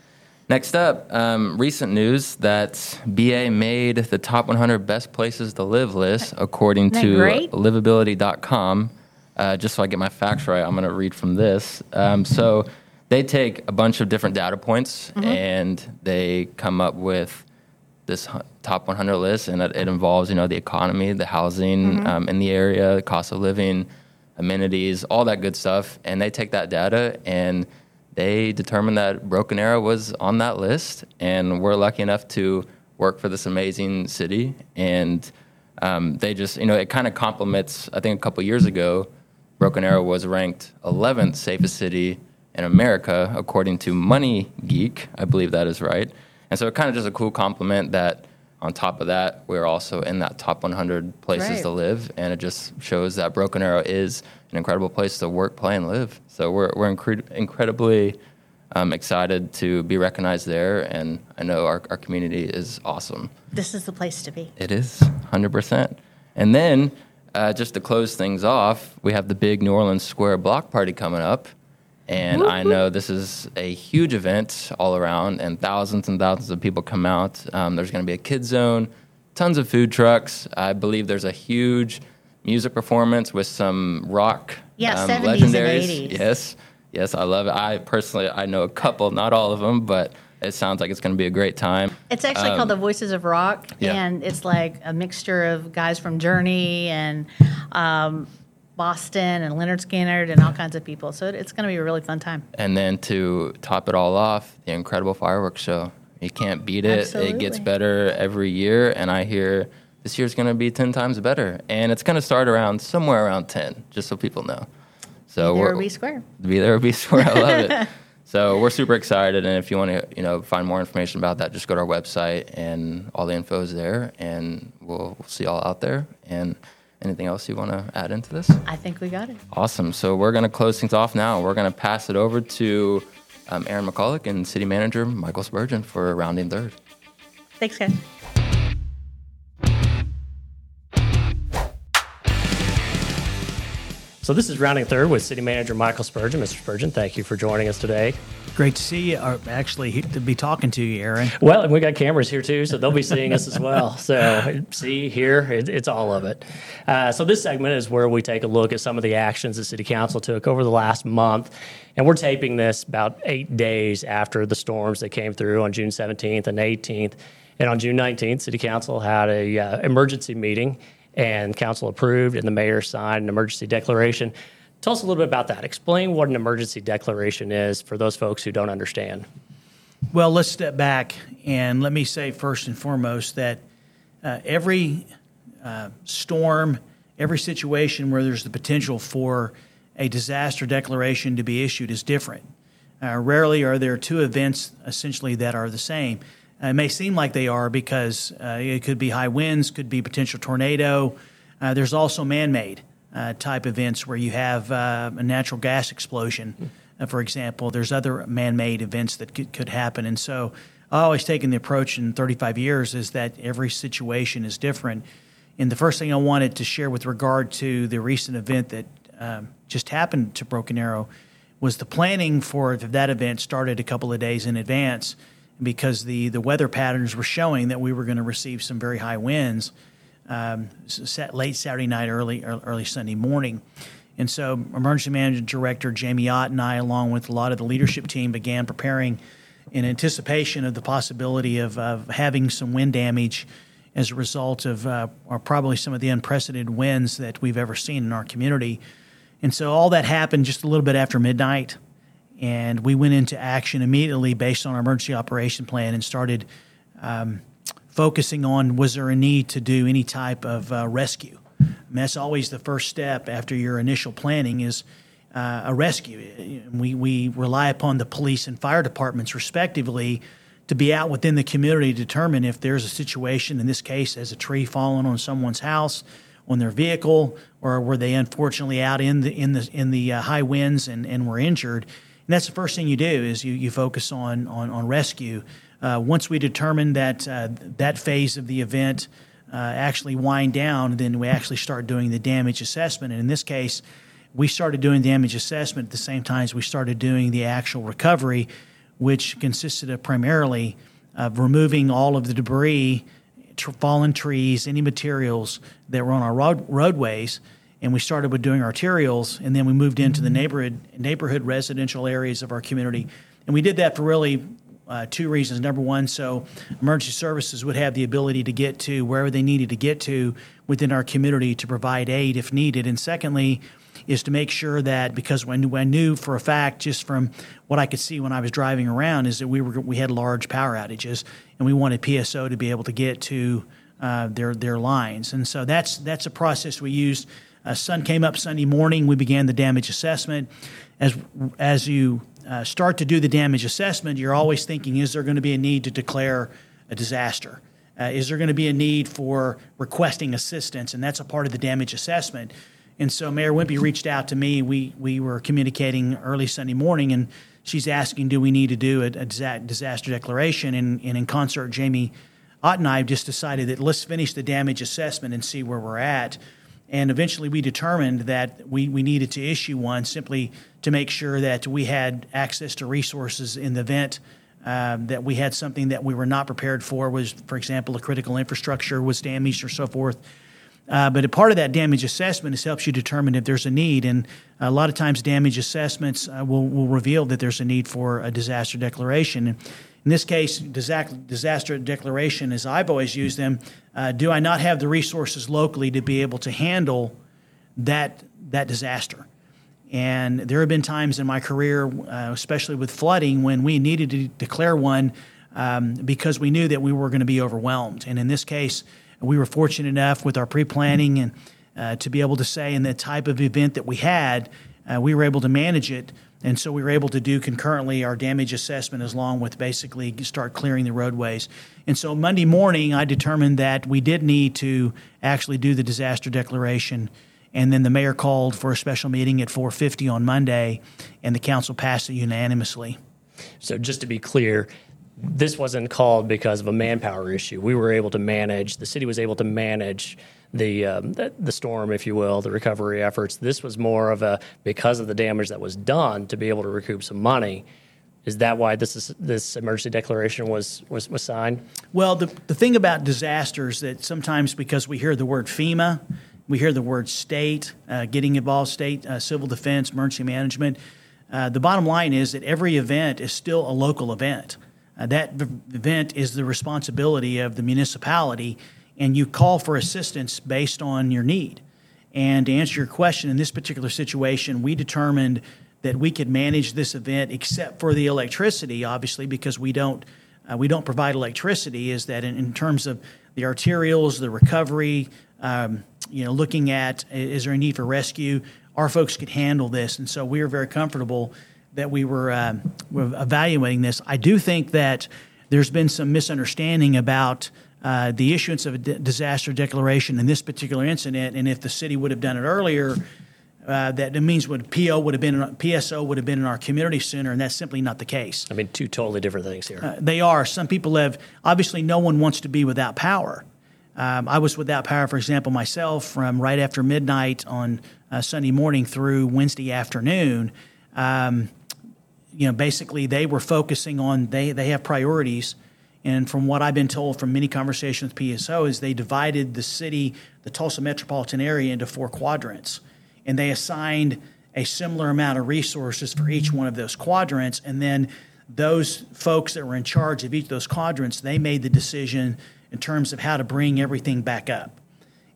Speaker 4: Next up, um, recent news that BA made the top 100 best places to live list according to livability.com. Uh, just so I get my facts right, I'm going to read from this. Um, so they take a bunch of different data points mm-hmm. and they come up with this top 100 list, and it, it involves you know the economy, the housing mm-hmm. um, in the area, the cost of living, amenities, all that good stuff, and they take that data and they determined that Broken Arrow was on that list, and we're lucky enough to work for this amazing city. And um, they just, you know, it kind of complements. I think a couple years ago, Broken Arrow was ranked 11th safest city in America according to Money Geek. I believe that is right. And so it kind of just a cool compliment that on top of that, we're also in that top 100 places right. to live, and it just shows that Broken Arrow is an incredible place to work, play, and live. So we're we're incre- incredibly um, excited to be recognized there, and I know our our community is awesome.
Speaker 5: This is the place to be.
Speaker 4: It is 100 percent. And then uh, just to close things off, we have the big New Orleans Square Block Party coming up. And I know this is a huge event all around, and thousands and thousands of people come out. Um, there's going to be a kid zone, tons of food trucks. I believe there's a huge music performance with some rock
Speaker 5: yeah, um, 70s legendaries. And 80s.
Speaker 4: Yes, yes, I love it. I personally, I know a couple, not all of them, but it sounds like it's going to be a great time.
Speaker 5: It's actually um, called the Voices of Rock, yeah. and it's like a mixture of guys from Journey and um, Boston and Lynyrd Skynyrd and all kinds of people. So it's going to be a really fun time.
Speaker 4: And then to top it all off, the incredible fireworks show. You can't beat it.
Speaker 5: Absolutely.
Speaker 4: It gets better every year, and I hear this year's going to be 10 times better. And it's going to start around somewhere around 10, just so people know.
Speaker 5: So be there or be square.
Speaker 4: Be there or be square. I love it. (laughs) So we're super excited, and if you want to, you know, find more information about that, just go to our website, and all the info is there, and we'll, we'll see y'all out there. And Anything else you want to add into this?
Speaker 5: I think we got it.
Speaker 4: Awesome. So we're going to close things off now. We're going to pass it over to um, Aaron McCulloch and City Manager Michael Spurgeon for rounding third.
Speaker 5: Thanks, guys.
Speaker 1: So this is rounding third with City Manager Michael Spurgeon. Mr. Spurgeon, thank you for joining us today.
Speaker 3: Great to see you. Or actually, to be talking to you, Aaron.
Speaker 1: Well, and we got cameras here too, so they'll be seeing us as well. So see here, it, it's all of it. Uh, so this segment is where we take a look at some of the actions the City Council took over the last month, and we're taping this about eight days after the storms that came through on June 17th and 18th. And on June 19th, City Council had a uh, emergency meeting and council approved, and the mayor signed an emergency declaration. Tell us a little bit about that. Explain what an emergency declaration is for those folks who don't understand.
Speaker 3: Well, let's step back and let me say first and foremost that uh, every uh, storm, every situation where there's the potential for a disaster declaration to be issued is different. Uh, rarely are there two events essentially that are the same. Uh, it may seem like they are because uh, it could be high winds, could be potential tornado. Uh, there's also man-made uh, type events where you have uh, a natural gas explosion, uh, for example. There's other man-made events that could, could happen, and so I always taken the approach in 35 years is that every situation is different. And the first thing I wanted to share with regard to the recent event that um, just happened to Broken Arrow was the planning for that event started a couple of days in advance because the, the weather patterns were showing that we were going to receive some very high winds. um, late Saturday night, early early Sunday morning. And so, emergency management director Jamie Ott and I, along with a lot of the leadership team, began preparing in anticipation of the possibility of, of having some wind damage as a result of uh, or probably some of the unprecedented winds that we've ever seen in our community. And so all that happened just a little bit after midnight, and we went into action immediately based on our emergency operation plan and started um, focusing on was there a need to do any type of uh, rescue. That's always the first step after your initial planning is uh, a rescue. We, we rely upon the police and fire departments respectively to be out within the community to determine if there's a situation, in this case, as a tree falling on someone's house, on their vehicle, or were they unfortunately out in the in the in the uh, high winds and, and were injured. And that's the first thing you do is you, you focus on on, on rescue. Uh, once we determine that uh, that phase of the event uh, actually wind down, then we actually start doing the damage assessment. And in this case, we started doing damage assessment at the same time as we started doing the actual recovery which consisted of primarily of removing all of the debris, tr- fallen trees, any materials that were on our road- roadways. And we started with doing arterials, and then we moved into the neighborhood neighborhood residential areas of our community. And we did that for really uh, two reasons. Number one, so emergency services would have the ability to get to wherever they needed to get to within our community to provide aid if needed. And secondly, is to make sure that because when I knew for a fact just from what I could see when I was driving around is that we were we had large power outages and we wanted PSO to be able to get to uh, their their lines and so that's that's a process we used. Uh, sun came up Sunday morning. We began the damage assessment. As as you uh, start to do the damage assessment, you're always thinking: Is there going to be a need to declare a disaster? Uh, is there going to be a need for requesting assistance? And that's a part of the damage assessment. And so Mayor Wimpee reached out to me. We we were communicating early Sunday morning, and she's asking, do we need to do a, a disaster declaration? And, and in concert, Jamie Ott and I have just decided that let's finish the damage assessment and see where we're at. And eventually, we determined that we, we needed to issue one simply to make sure that we had access to resources in the event um, that we had something that we were not prepared for was, for example, a critical infrastructure was damaged or so forth. Uh, but a part of that damage assessment is helps you determine if there's a need. And a lot of times, damage assessments uh, will, will reveal that there's a need for a disaster declaration. In this case, disaster declaration, as I've always used them, uh, do I not have the resources locally to be able to handle that that disaster? And there have been times in my career, uh, especially with flooding, when we needed to declare one um, because we knew that we were going to be overwhelmed. And in this case, we were fortunate enough with our pre planning and uh, to be able to say in the type of event that we had, uh, we were able to manage it. And so we were able to do concurrently our damage assessment as long with basically start clearing the roadways. And so Monday morning, I determined that we did need to actually do the disaster declaration. And then the mayor called for a special meeting at 4:50 on Monday, and the council passed it unanimously.
Speaker 1: So just to be clear, this wasn't called because of a manpower issue. We were able to manage. The city was able to manage the, um, the, the storm, if you will, the recovery efforts. This was more of a because of the damage that was done to be able to recoup some money. Is that why this is, this emergency declaration was, was was signed?
Speaker 3: Well, the the thing about disasters that sometimes because we hear the word FEMA, we hear the word state, uh, getting involved, state uh, civil defense, emergency management. Uh, the bottom line is that every event is still a local event. Uh, that event is the responsibility of the municipality, and you call for assistance based on your need. And to answer your question, in this particular situation, we determined that we could manage this event except for the electricity, obviously, because we don't uh, we don't provide electricity. Is that in, in, terms of the arterials, the recovery, um, you know, looking at is there a need for rescue? Our folks could handle this, and so we are very comfortable that we were, uh, were evaluating this. I do think that there's been some misunderstanding about uh, the issuance of a d- disaster declaration in this particular incident, and if the city would have done it earlier, uh, that it means would PO would have been in, PSO would have been in our community center, and that's simply not the case.
Speaker 1: I mean, two totally different things here.
Speaker 3: Uh, they are. Some people have obviously no one wants to be without power. Um, I was without power, for example, myself from right after midnight on uh, Sunday morning through Wednesday afternoon. Um, you know, basically they were focusing on they they have priorities, And from what I've been told from many conversations with PSO, is they divided the city, the Tulsa metropolitan area, into four quadrants, and they assigned a similar amount of resources for each one of those quadrants, and then those folks that were in charge of each of those quadrants, they made the decision in terms of how to bring everything back up.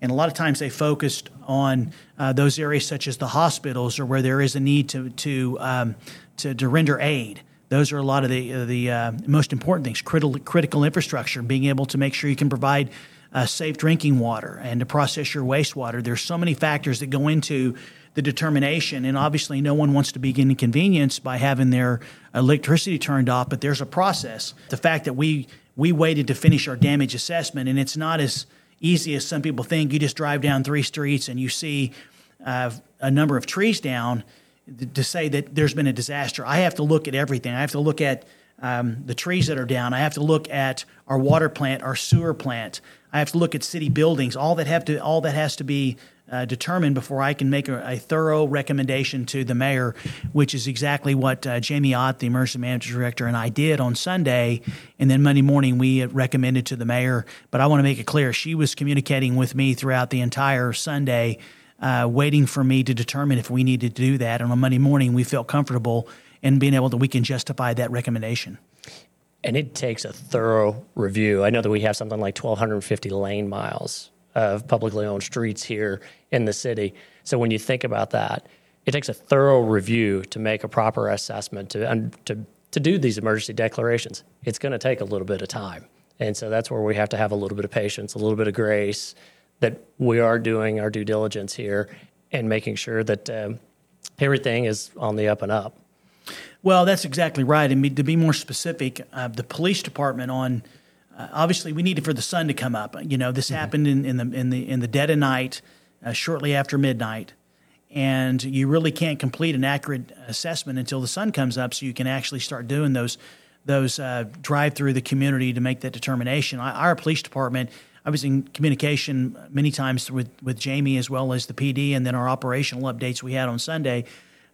Speaker 3: And a lot of times they focused on uh, those areas such as the hospitals or where there is a need to to um, to, to, render aid. Those are a lot of the uh, the uh, most important things. Critical critical infrastructure, being able to make sure you can provide uh, safe drinking water and to process your wastewater. There's so many factors that go into the determination. And obviously, no one wants to be inconvenienced by having their electricity turned off, but there's a process. The fact that we we waited to finish our damage assessment, and it's not as easy as some people think. You just drive down three streets and you see uh, a number of trees down. To say that there's been a disaster, I have to look at everything. I have to look at um, the trees that are down. I have to look at our water plant, our sewer plant. I have to look at city buildings. All that have to all that has to be uh, determined before I can make a, a, thorough recommendation to the mayor, which is exactly what uh, Jamie Ott, the emergency management director, and I did on Sunday. And then Monday morning, we recommended to the mayor. But I want to make it clear she was communicating with me throughout the entire Sunday, uh, waiting for me to determine if we need to do that. And on Monday morning, we felt comfortable in being able that we can justify that recommendation.
Speaker 1: And it takes a thorough review. I know that we have something like 1,250 lane miles of publicly owned streets here in the city. So when you think about that, it takes a thorough review to make a proper assessment to to to do these emergency declarations. It's going to take a little bit of time, and so that's where we have to have a little bit of patience, a little bit of grace, that we are doing our due diligence here and making sure that um, everything is on the up and up.
Speaker 3: Well, that's exactly right. And to be more specific, uh, the police department on uh, obviously we needed for the sun to come up. You know, this mm-hmm. happened in, in, the in the in the dead of night, uh, shortly after midnight, and you really can't complete an accurate assessment until the sun comes up, so you can actually start doing those those uh, drive through the community to make that determination. I, our police department. I was in communication many times with, with Jamie as well as the PD, and then our operational updates we had on Sunday.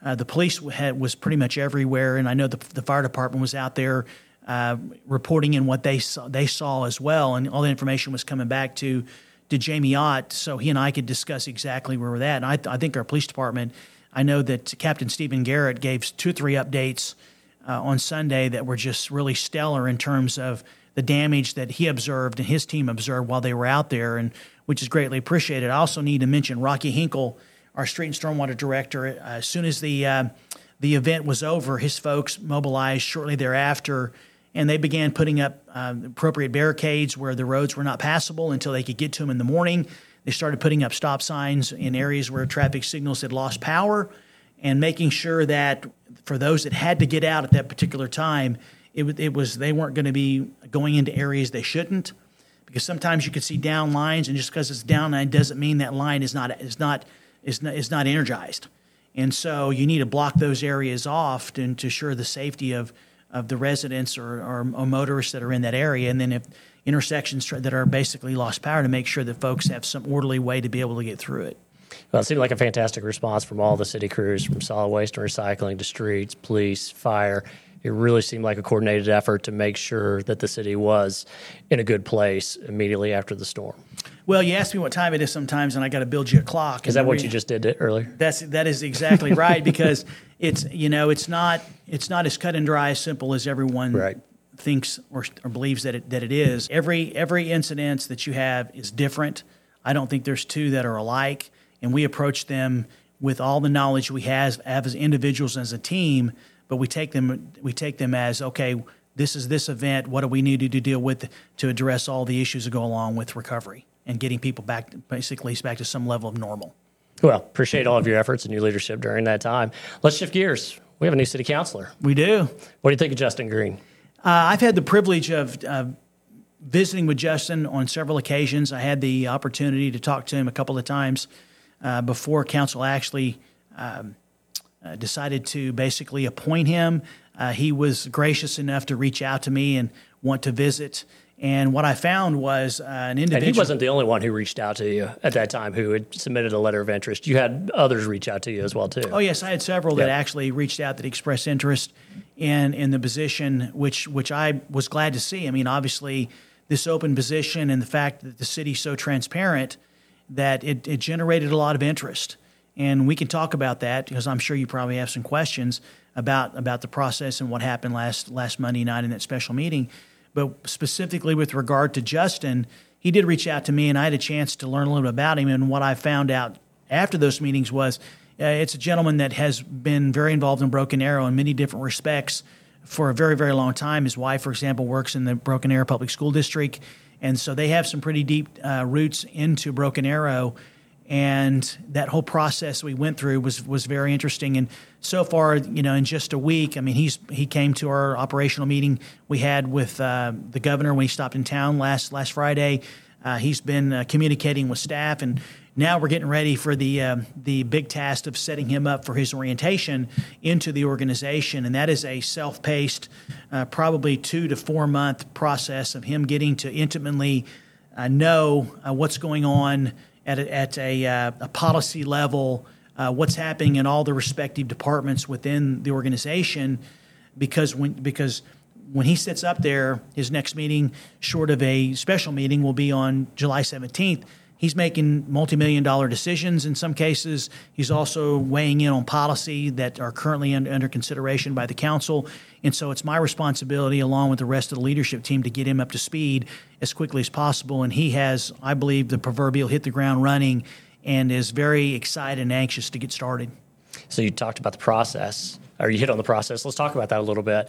Speaker 3: Uh, the police had, was pretty much everywhere, and I know the, the fire department was out there uh, reporting in what they saw, they saw as well, and all the information was coming back to to Jamie Ott, so he and I could discuss exactly where we're at. And I, I think our police department, I know that Captain Stephen Garrett gave two three updates uh, on Sunday that were just really stellar in terms of the damage that he observed and his team observed while they were out there, and which is greatly appreciated. I also need to mention Rocky Hinkle, our street and stormwater director. Uh, as soon as the uh, the event was over, his folks mobilized shortly thereafter and they began putting up uh, appropriate barricades where the roads were not passable until they could get to them in the morning. They started putting up stop signs in areas where traffic signals had lost power and making sure that for those that had to get out at that particular time, it, it was they weren't going to be going into areas they shouldn't because sometimes you could see down lines and just because it's down line doesn't mean that line is not is not is not, is not energized. And so you need to block those areas off to, to ensure the safety of of the residents or, or, or, motorists that are in that area, and then if intersections that are basically lost power to make sure that folks have some orderly way to be able to get through it.
Speaker 1: Well, it seemed like a fantastic response from all the city crews, from solid waste and recycling to streets, police, fire. It really seemed like a coordinated effort to make sure that the city was in a good place immediately after the storm.
Speaker 3: Well, you ask me what time it is sometimes, and I got to build you a clock.
Speaker 1: Is that what you just did earlier?
Speaker 3: That's that is exactly right because (laughs) it's you know it's not it's not as cut and dry as simple as everyone right. thinks or, or believes that it that it is. Every every incident that you have is different. I don't think there's two that are alike, and we approach them with all the knowledge we have as individuals as a team. But we take them we take them as okay. This is this event. What do we need to deal with to address all the issues that go along with recovery? and getting people back, basically back to some level of normal.
Speaker 1: Well, appreciate all of your efforts and your leadership during that time. Let's shift gears. We have a new city councilor.
Speaker 3: We do.
Speaker 1: What do you think of Justin Green?
Speaker 3: Uh, I've had the privilege of uh, visiting with Justin on several occasions. I had the opportunity to talk to him a couple of times uh, before council actually um, uh, decided to basically appoint him. Uh, he was gracious enough to reach out to me and want to visit. And what I found was uh, an individual.
Speaker 1: And he wasn't the only one who reached out to you at that time who had submitted a letter of interest. You had others reach out to you as well, too.
Speaker 3: Oh, yes. I had several yep. that actually reached out that expressed interest. in in the position, which which I was glad to see. I mean, obviously, this open position and the fact that the city's so transparent that it, it generated a lot of interest. And we can talk about that because I'm sure you probably have some questions about about the process and what happened last last Monday night in that special meeting. But specifically with regard to Justin, he did reach out to me, and I had a chance to learn a little bit about him. And what I found out after those meetings was uh, it's a gentleman that has been very involved in Broken Arrow in many different respects for a very, very long time. His wife, for example, works in the Broken Arrow Public School District. And so they have some pretty deep uh, roots into Broken Arrow. And that whole process we went through was was very interesting. And so far, you know, in just a week, I mean, he's he came to our operational meeting we had with uh, the governor when he stopped in town last last Friday. Uh, he's been uh, communicating with staff and now we're getting ready for the uh, the big task of setting him up for his orientation into the organization, and that is a self-paced, uh, probably two to four month process of him getting to intimately uh, know what's going on at a, at a, uh, a policy level, uh, what's happening in all the respective departments within the organization, because when because when he sits up there, his next meeting, short of a special meeting, will be on July 17th He's making multi-million dollar decisions in some cases. He's also weighing in on policy that are currently under, under consideration by the council. And so it's my responsibility, along with the rest of the leadership team, to get him up to speed as quickly as possible. And he has, I believe, the proverbial hit the ground running and is very excited and anxious to get started.
Speaker 1: So you talked about the process, or you hit on the process. Let's talk about that a little bit.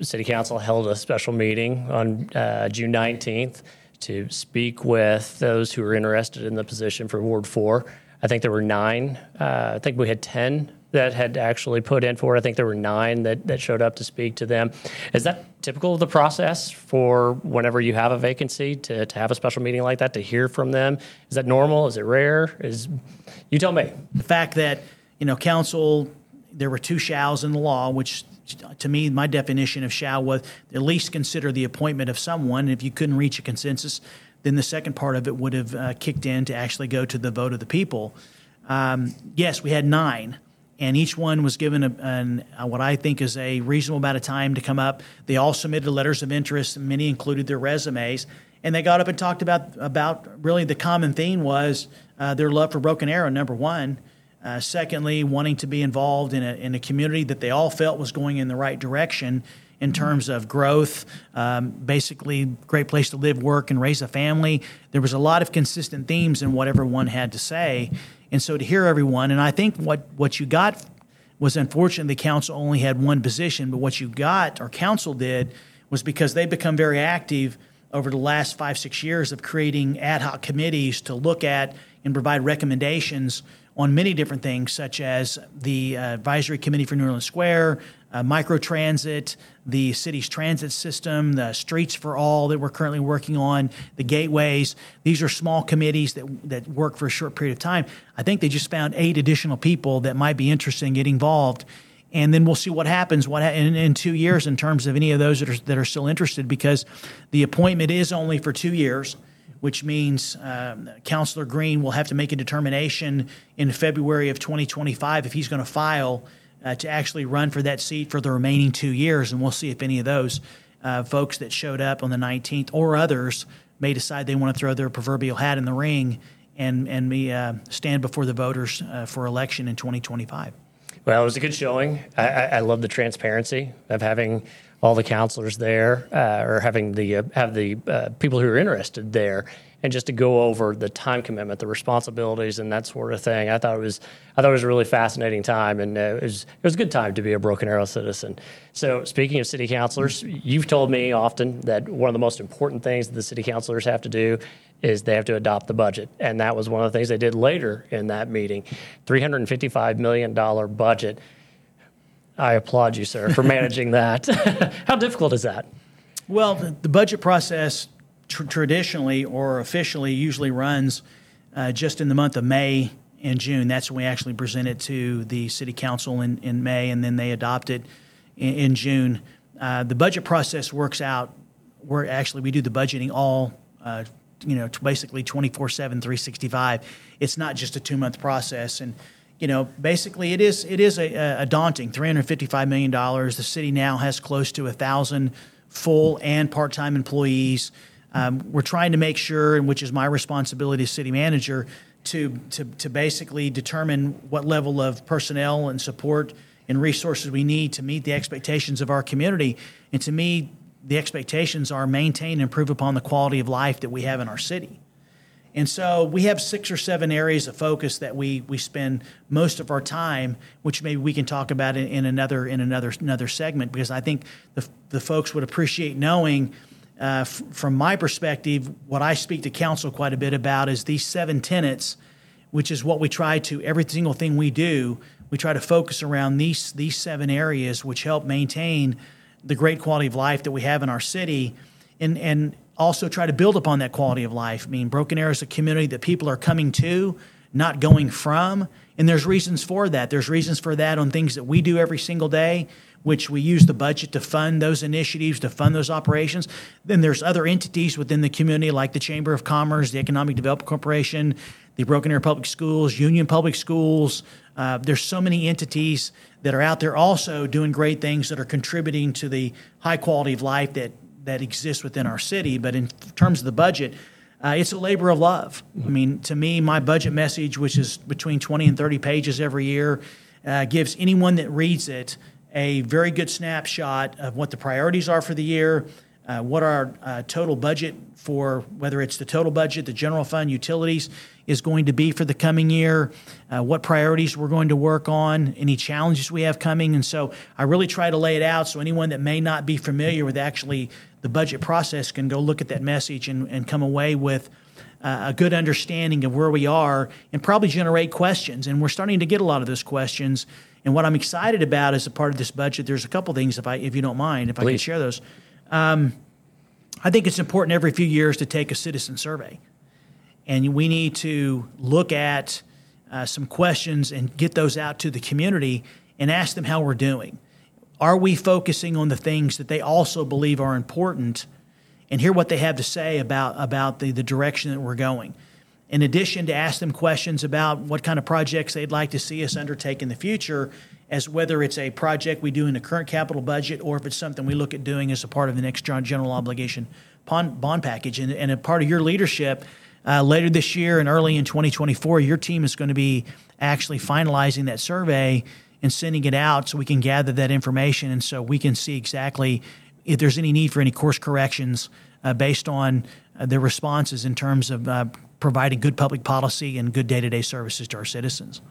Speaker 1: City Council held a special meeting on uh, June 19th to speak with those who are interested in the position for Ward 4. I think there were nine. Uh, I think we had 10 that had actually put in for it. I think there were nine that, that showed up to speak to them. Is that typical of the process for whenever you have a vacancy to, to have a special meeting like that to hear from them? Is that normal? Is it rare? Is you tell me.
Speaker 3: The fact that you know council there were two shalls in the law, which to me, my definition of shall was at least consider the appointment of someone. If you couldn't reach a consensus, then the second part of it would have uh, kicked in to actually go to the vote of the people. Um, yes, we had nine, and each one was given a, an, a, what I think is a reasonable amount of time to come up. They all submitted letters of interest. Many included their resumes, and they got up and talked about about really the common theme was uh, their love for Broken Arrow. Number one. Uh, secondly, wanting to be involved in a, in a community that they all felt was going in the right direction in terms of growth, um, basically, great place to live, work, and raise a family. There was a lot of consistent themes in what everyone had to say. And so to hear everyone, and I think what, what you got was unfortunately the council only had one position, but what you got, or council did, was because they've become very active over the last five, six years of creating ad hoc committees to look at and provide recommendations on many different things, such as the uh, Advisory Committee for New Orleans Square, uh, microtransit, the city's transit system, the Streets for All that we're currently working on, the gateways. These are small committees that, that work for a short period of time. I think they just found eight additional people that might be interested in getting involved. And then we'll see what happens what in, in two years in terms of any of those that are, that are still interested because the appointment is only for two years which means um, Councilor Green will have to make a determination in February of 2025 if he's going to file uh, to actually run for that seat for the remaining two years. And we'll see if any of those uh, folks that showed up on the 19th or others may decide they want to throw their proverbial hat in the ring and, and me, uh, stand before the voters uh, for election in 2025.
Speaker 1: Well, it was a good showing. I, I, I love the transparency of having all the councilors there, uh, or having the uh, have the uh, people who are interested there, and just to go over the time commitment, the responsibilities, and that sort of thing. I thought it was I thought it was a really fascinating time, and uh, it was it was a good time to be a Broken Arrow citizen. So, speaking of city councilors, you've told me often that one of the most important things that the city councilors have to do is they have to adopt the budget. And that was one of the things they did later in that meeting. $355 million budget. I applaud you, sir, for (laughs) managing that. (laughs) How difficult is that?
Speaker 3: Well, the budget process tr- traditionally or officially usually runs uh, just in the month of May and June. That's when we actually present it to the city council in, in May, and then they adopt it in, in June. Uh, the budget process works out. We're actually we do the budgeting all, uh, you know, basically 24/7, 365. It's not just a two month process, and you know, basically it is it is a, a daunting three hundred fifty five million dollars. The city now has close to a thousand full and part time employees. Um, we're trying to make sure, and which is my responsibility as city manager, to, to to basically determine what level of personnel and support and resources we need to meet the expectations of our community. And to me, the expectations are maintain and improve upon the quality of life that we have in our city. And so we have six or seven areas of focus that we we spend most of our time, which maybe we can talk about in, in another in another another segment because I think the the folks would appreciate knowing. Uh, f- from my perspective, what I speak to council quite a bit about is these seven tenets, which is what we try to every single thing we do. We try to focus around these these seven areas, which help maintain the great quality of life that we have in our city, and and also try to build upon that quality of life. I mean, Broken Arrow is a community that people are coming to, not going from. And there's reasons for that. There's reasons for that on things that we do every single day, which we use the budget to fund those initiatives, to fund those operations. Then there's other entities within the community like the Chamber of Commerce, the Economic Development Corporation, the Broken Arrow Public Schools, Union Public Schools. Uh, there's so many entities that are out there also doing great things that are contributing to the high quality of life that that exists within our city. But in terms of the budget, uh, it's a labor of love. I mean, to me, my budget message, which is between 20 and 30 pages every year, uh, gives anyone that reads it a very good snapshot of what the priorities are for the year, uh, what our uh, total budget for whether it's the total budget, the general fund, utilities is going to be for the coming year, uh, what priorities we're going to work on, any challenges we have coming. And so I really try to lay it out so anyone that may not be familiar with actually the budget process can go look at that message and, and come away with uh, a good understanding of where we are and probably generate questions. And we're starting to get a lot of those questions. And what I'm excited about as a part of this budget, there's a couple things, if I, if you don't mind, if Please. I can share those. Um, I think it's important every few years to take a citizen survey, and we need to look at uh, some questions and get those out to the community and ask them how we're doing. Are we focusing on the things that they also believe are important and hear what they have to say about, about the, the direction that we're going? In addition, to ask them questions about what kind of projects they'd like to see us undertake in the future, as whether it's a project we do in the current capital budget or if it's something we look at doing as a part of the next general obligation bond package. And, and a part of your leadership uh, later this year and early in 2024, your team is going to be actually finalizing that survey and sending it out so we can gather that information and so we can see exactly if there's any need for any course corrections uh, based on uh, the responses in terms of uh, providing good public policy and good day-to-day services to our citizens.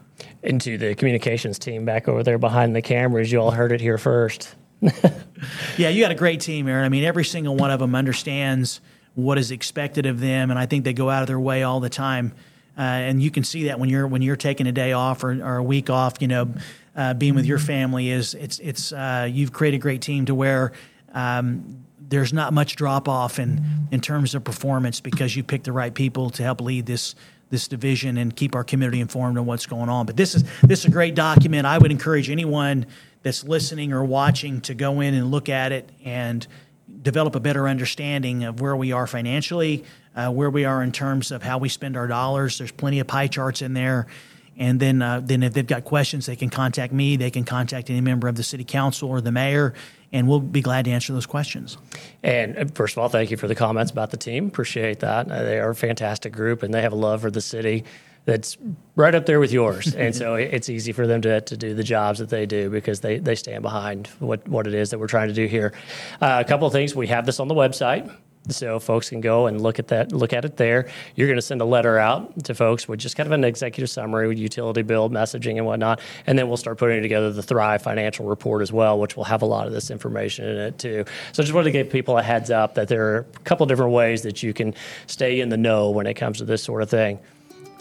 Speaker 1: And to the communications team back over there behind the cameras, you all heard it here first. (laughs)
Speaker 3: yeah, you got a great team, Aaron. I mean, every single one of them understands what is expected of them, and I think they go out of their way all the time. Uh, and you can see that when you're when you're taking a day off or, or a week off, you know, uh, being with your family is it's it's uh, you've created a great team to where um, there's not much drop off in in terms of performance because you picked the right people to help lead this this division and keep our community informed on what's going on. But this is this is a great document. I would encourage anyone that's listening or watching to go in and look at it and develop a better understanding of where we are financially, uh, where we are in terms of how we spend our dollars. There's plenty of pie charts in there. And then, uh, then if they've got questions, they can contact me. They can contact any member of the city council or the mayor, and we'll be glad to answer those questions.
Speaker 1: And uh, first of all, thank you for the comments about the team. Appreciate that. Uh, they are a fantastic group, and they have a love for the city that's right up there with yours. (laughs) and so it's easy for them to, to do the jobs that they do because they, they stand behind what, what it is that we're trying to do here. Uh, a couple of things we have this on the website so folks can go and look at that look at it there. You're going to send a letter out to folks with just kind of an executive summary with utility bill messaging and whatnot and then we'll start putting together the thrive financial report as well which will have a lot of this information in it too. So I just wanted to give people a heads up that there are a couple different ways that you can stay in the know when it comes to this sort of thing.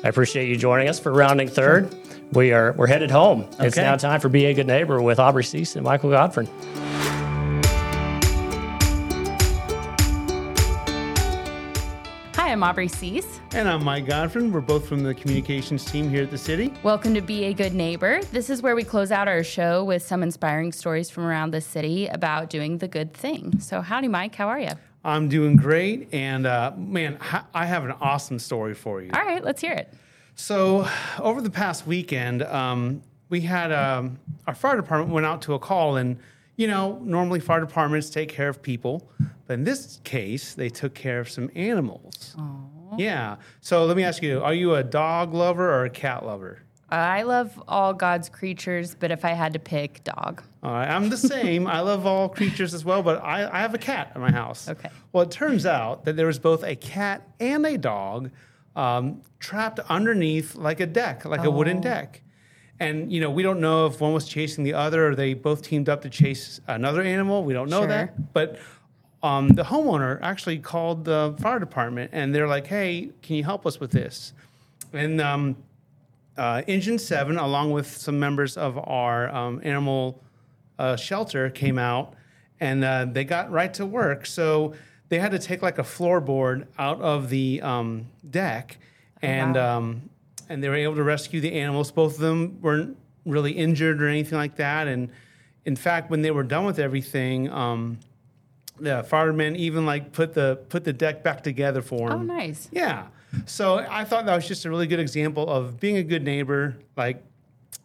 Speaker 1: I appreciate you joining us for rounding third. We are we're headed home. Okay. it's now time for be a good neighbor with aubrey cease and michael godfrey
Speaker 6: I'm Aubrey Cease.
Speaker 7: And I'm Mike Godfrey. We're both from the communications team here at the city.
Speaker 6: Welcome to Be a Good Neighbor. This is where we close out our show with some inspiring stories from around the city about doing the good thing. So, howdy, Mike. How are you?
Speaker 7: I'm doing great. And uh, man, I have an awesome story for you.
Speaker 6: All right, let's hear it.
Speaker 7: So, over the past weekend, um, we had um, our fire department went out to a call, and you know, normally fire departments take care of people, but in this case, they took care of some animals. Aww. Yeah. So let me ask you: Are you a dog lover or a cat lover?
Speaker 6: I love all God's creatures, but if I had to pick, dog.
Speaker 7: All right, I'm the same. I love all creatures as well, but I, I have a cat in my house.
Speaker 6: Okay.
Speaker 7: Well, it turns out that there was both a cat and a dog um, trapped underneath like a deck, like oh. a wooden oh. deck. And you know, we don't know if one was chasing the other or they both teamed up to chase another animal. We don't know sure. that, but um, the homeowner actually called the fire department and they're like, "Hey, can you help us with this?" And um, uh, Engine 7, along with some members of our um, animal uh, shelter, came out and uh, they got right to work. So they had to take like a floorboard out of the um, deck oh, and, wow. And they were able to rescue the animals. Both of them weren't really injured or anything like that. And in fact, when they were done with everything, um, the firemen even like put the put the deck back together for them.
Speaker 6: Oh, nice.
Speaker 7: Yeah. So I thought that was just a really good example of being a good neighbor. Like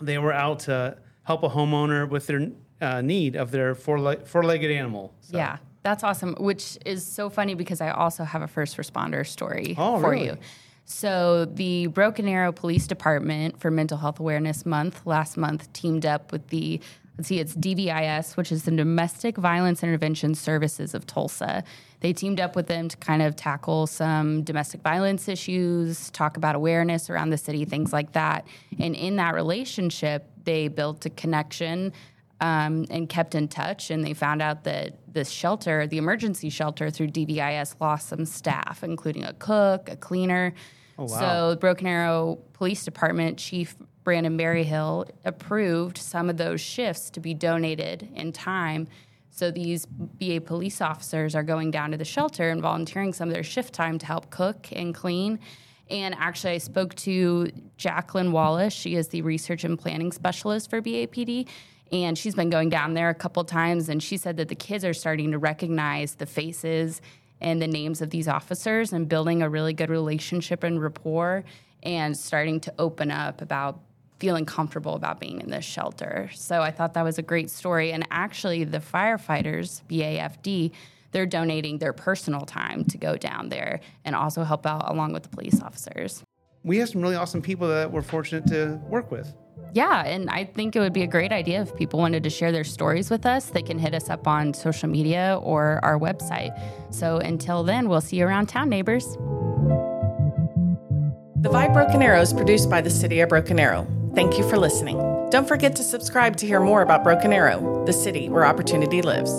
Speaker 7: they were out to help a homeowner with their uh, need of their four le- four-legged animal.
Speaker 6: So. Yeah, that's awesome. Which is so funny because I also have a first responder story
Speaker 7: oh,
Speaker 6: for
Speaker 7: really?
Speaker 6: you. So the Broken Arrow Police Department for Mental Health Awareness Month last month teamed up with the let's see, it's DVIS, which is the Domestic Violence Intervention Services of Tulsa. They teamed up with them to kind of tackle some domestic violence issues, talk about awareness around the city, things like that. And in that relationship, they built a connection um, and kept in touch. And they found out that this shelter, the emergency shelter through DVIS, lost some staff, including a cook, a cleaner.
Speaker 7: Oh, wow.
Speaker 6: So, Broken Arrow Police Department Chief Brandon Berryhill approved some of those shifts to be donated in time. So these BA police officers are going down to the shelter and volunteering some of their shift time to help cook and clean. And actually, I spoke to Jacqueline Wallace. She is the research and planning specialist for BAPD. And she's been going down there a couple times. And she said that the kids are starting to recognize the faces and the names of these officers and building a really good relationship and rapport and starting to open up about feeling comfortable about being in this shelter. So I thought that was a great story. And actually, the firefighters, BAFD, they're donating their personal time to go down there and also help out along with the police officers.
Speaker 7: We have some really awesome people that we're fortunate to work with.
Speaker 6: Yeah, and I think it would be a great idea if people wanted to share their stories with us. They can hit us up on social media or our website. So until then, we'll see you around town, neighbors.
Speaker 8: The Vibe Broken Arrow is produced by the City of Broken Arrow. Thank you for listening. Don't forget to subscribe to hear more about Broken Arrow, the city where opportunity lives.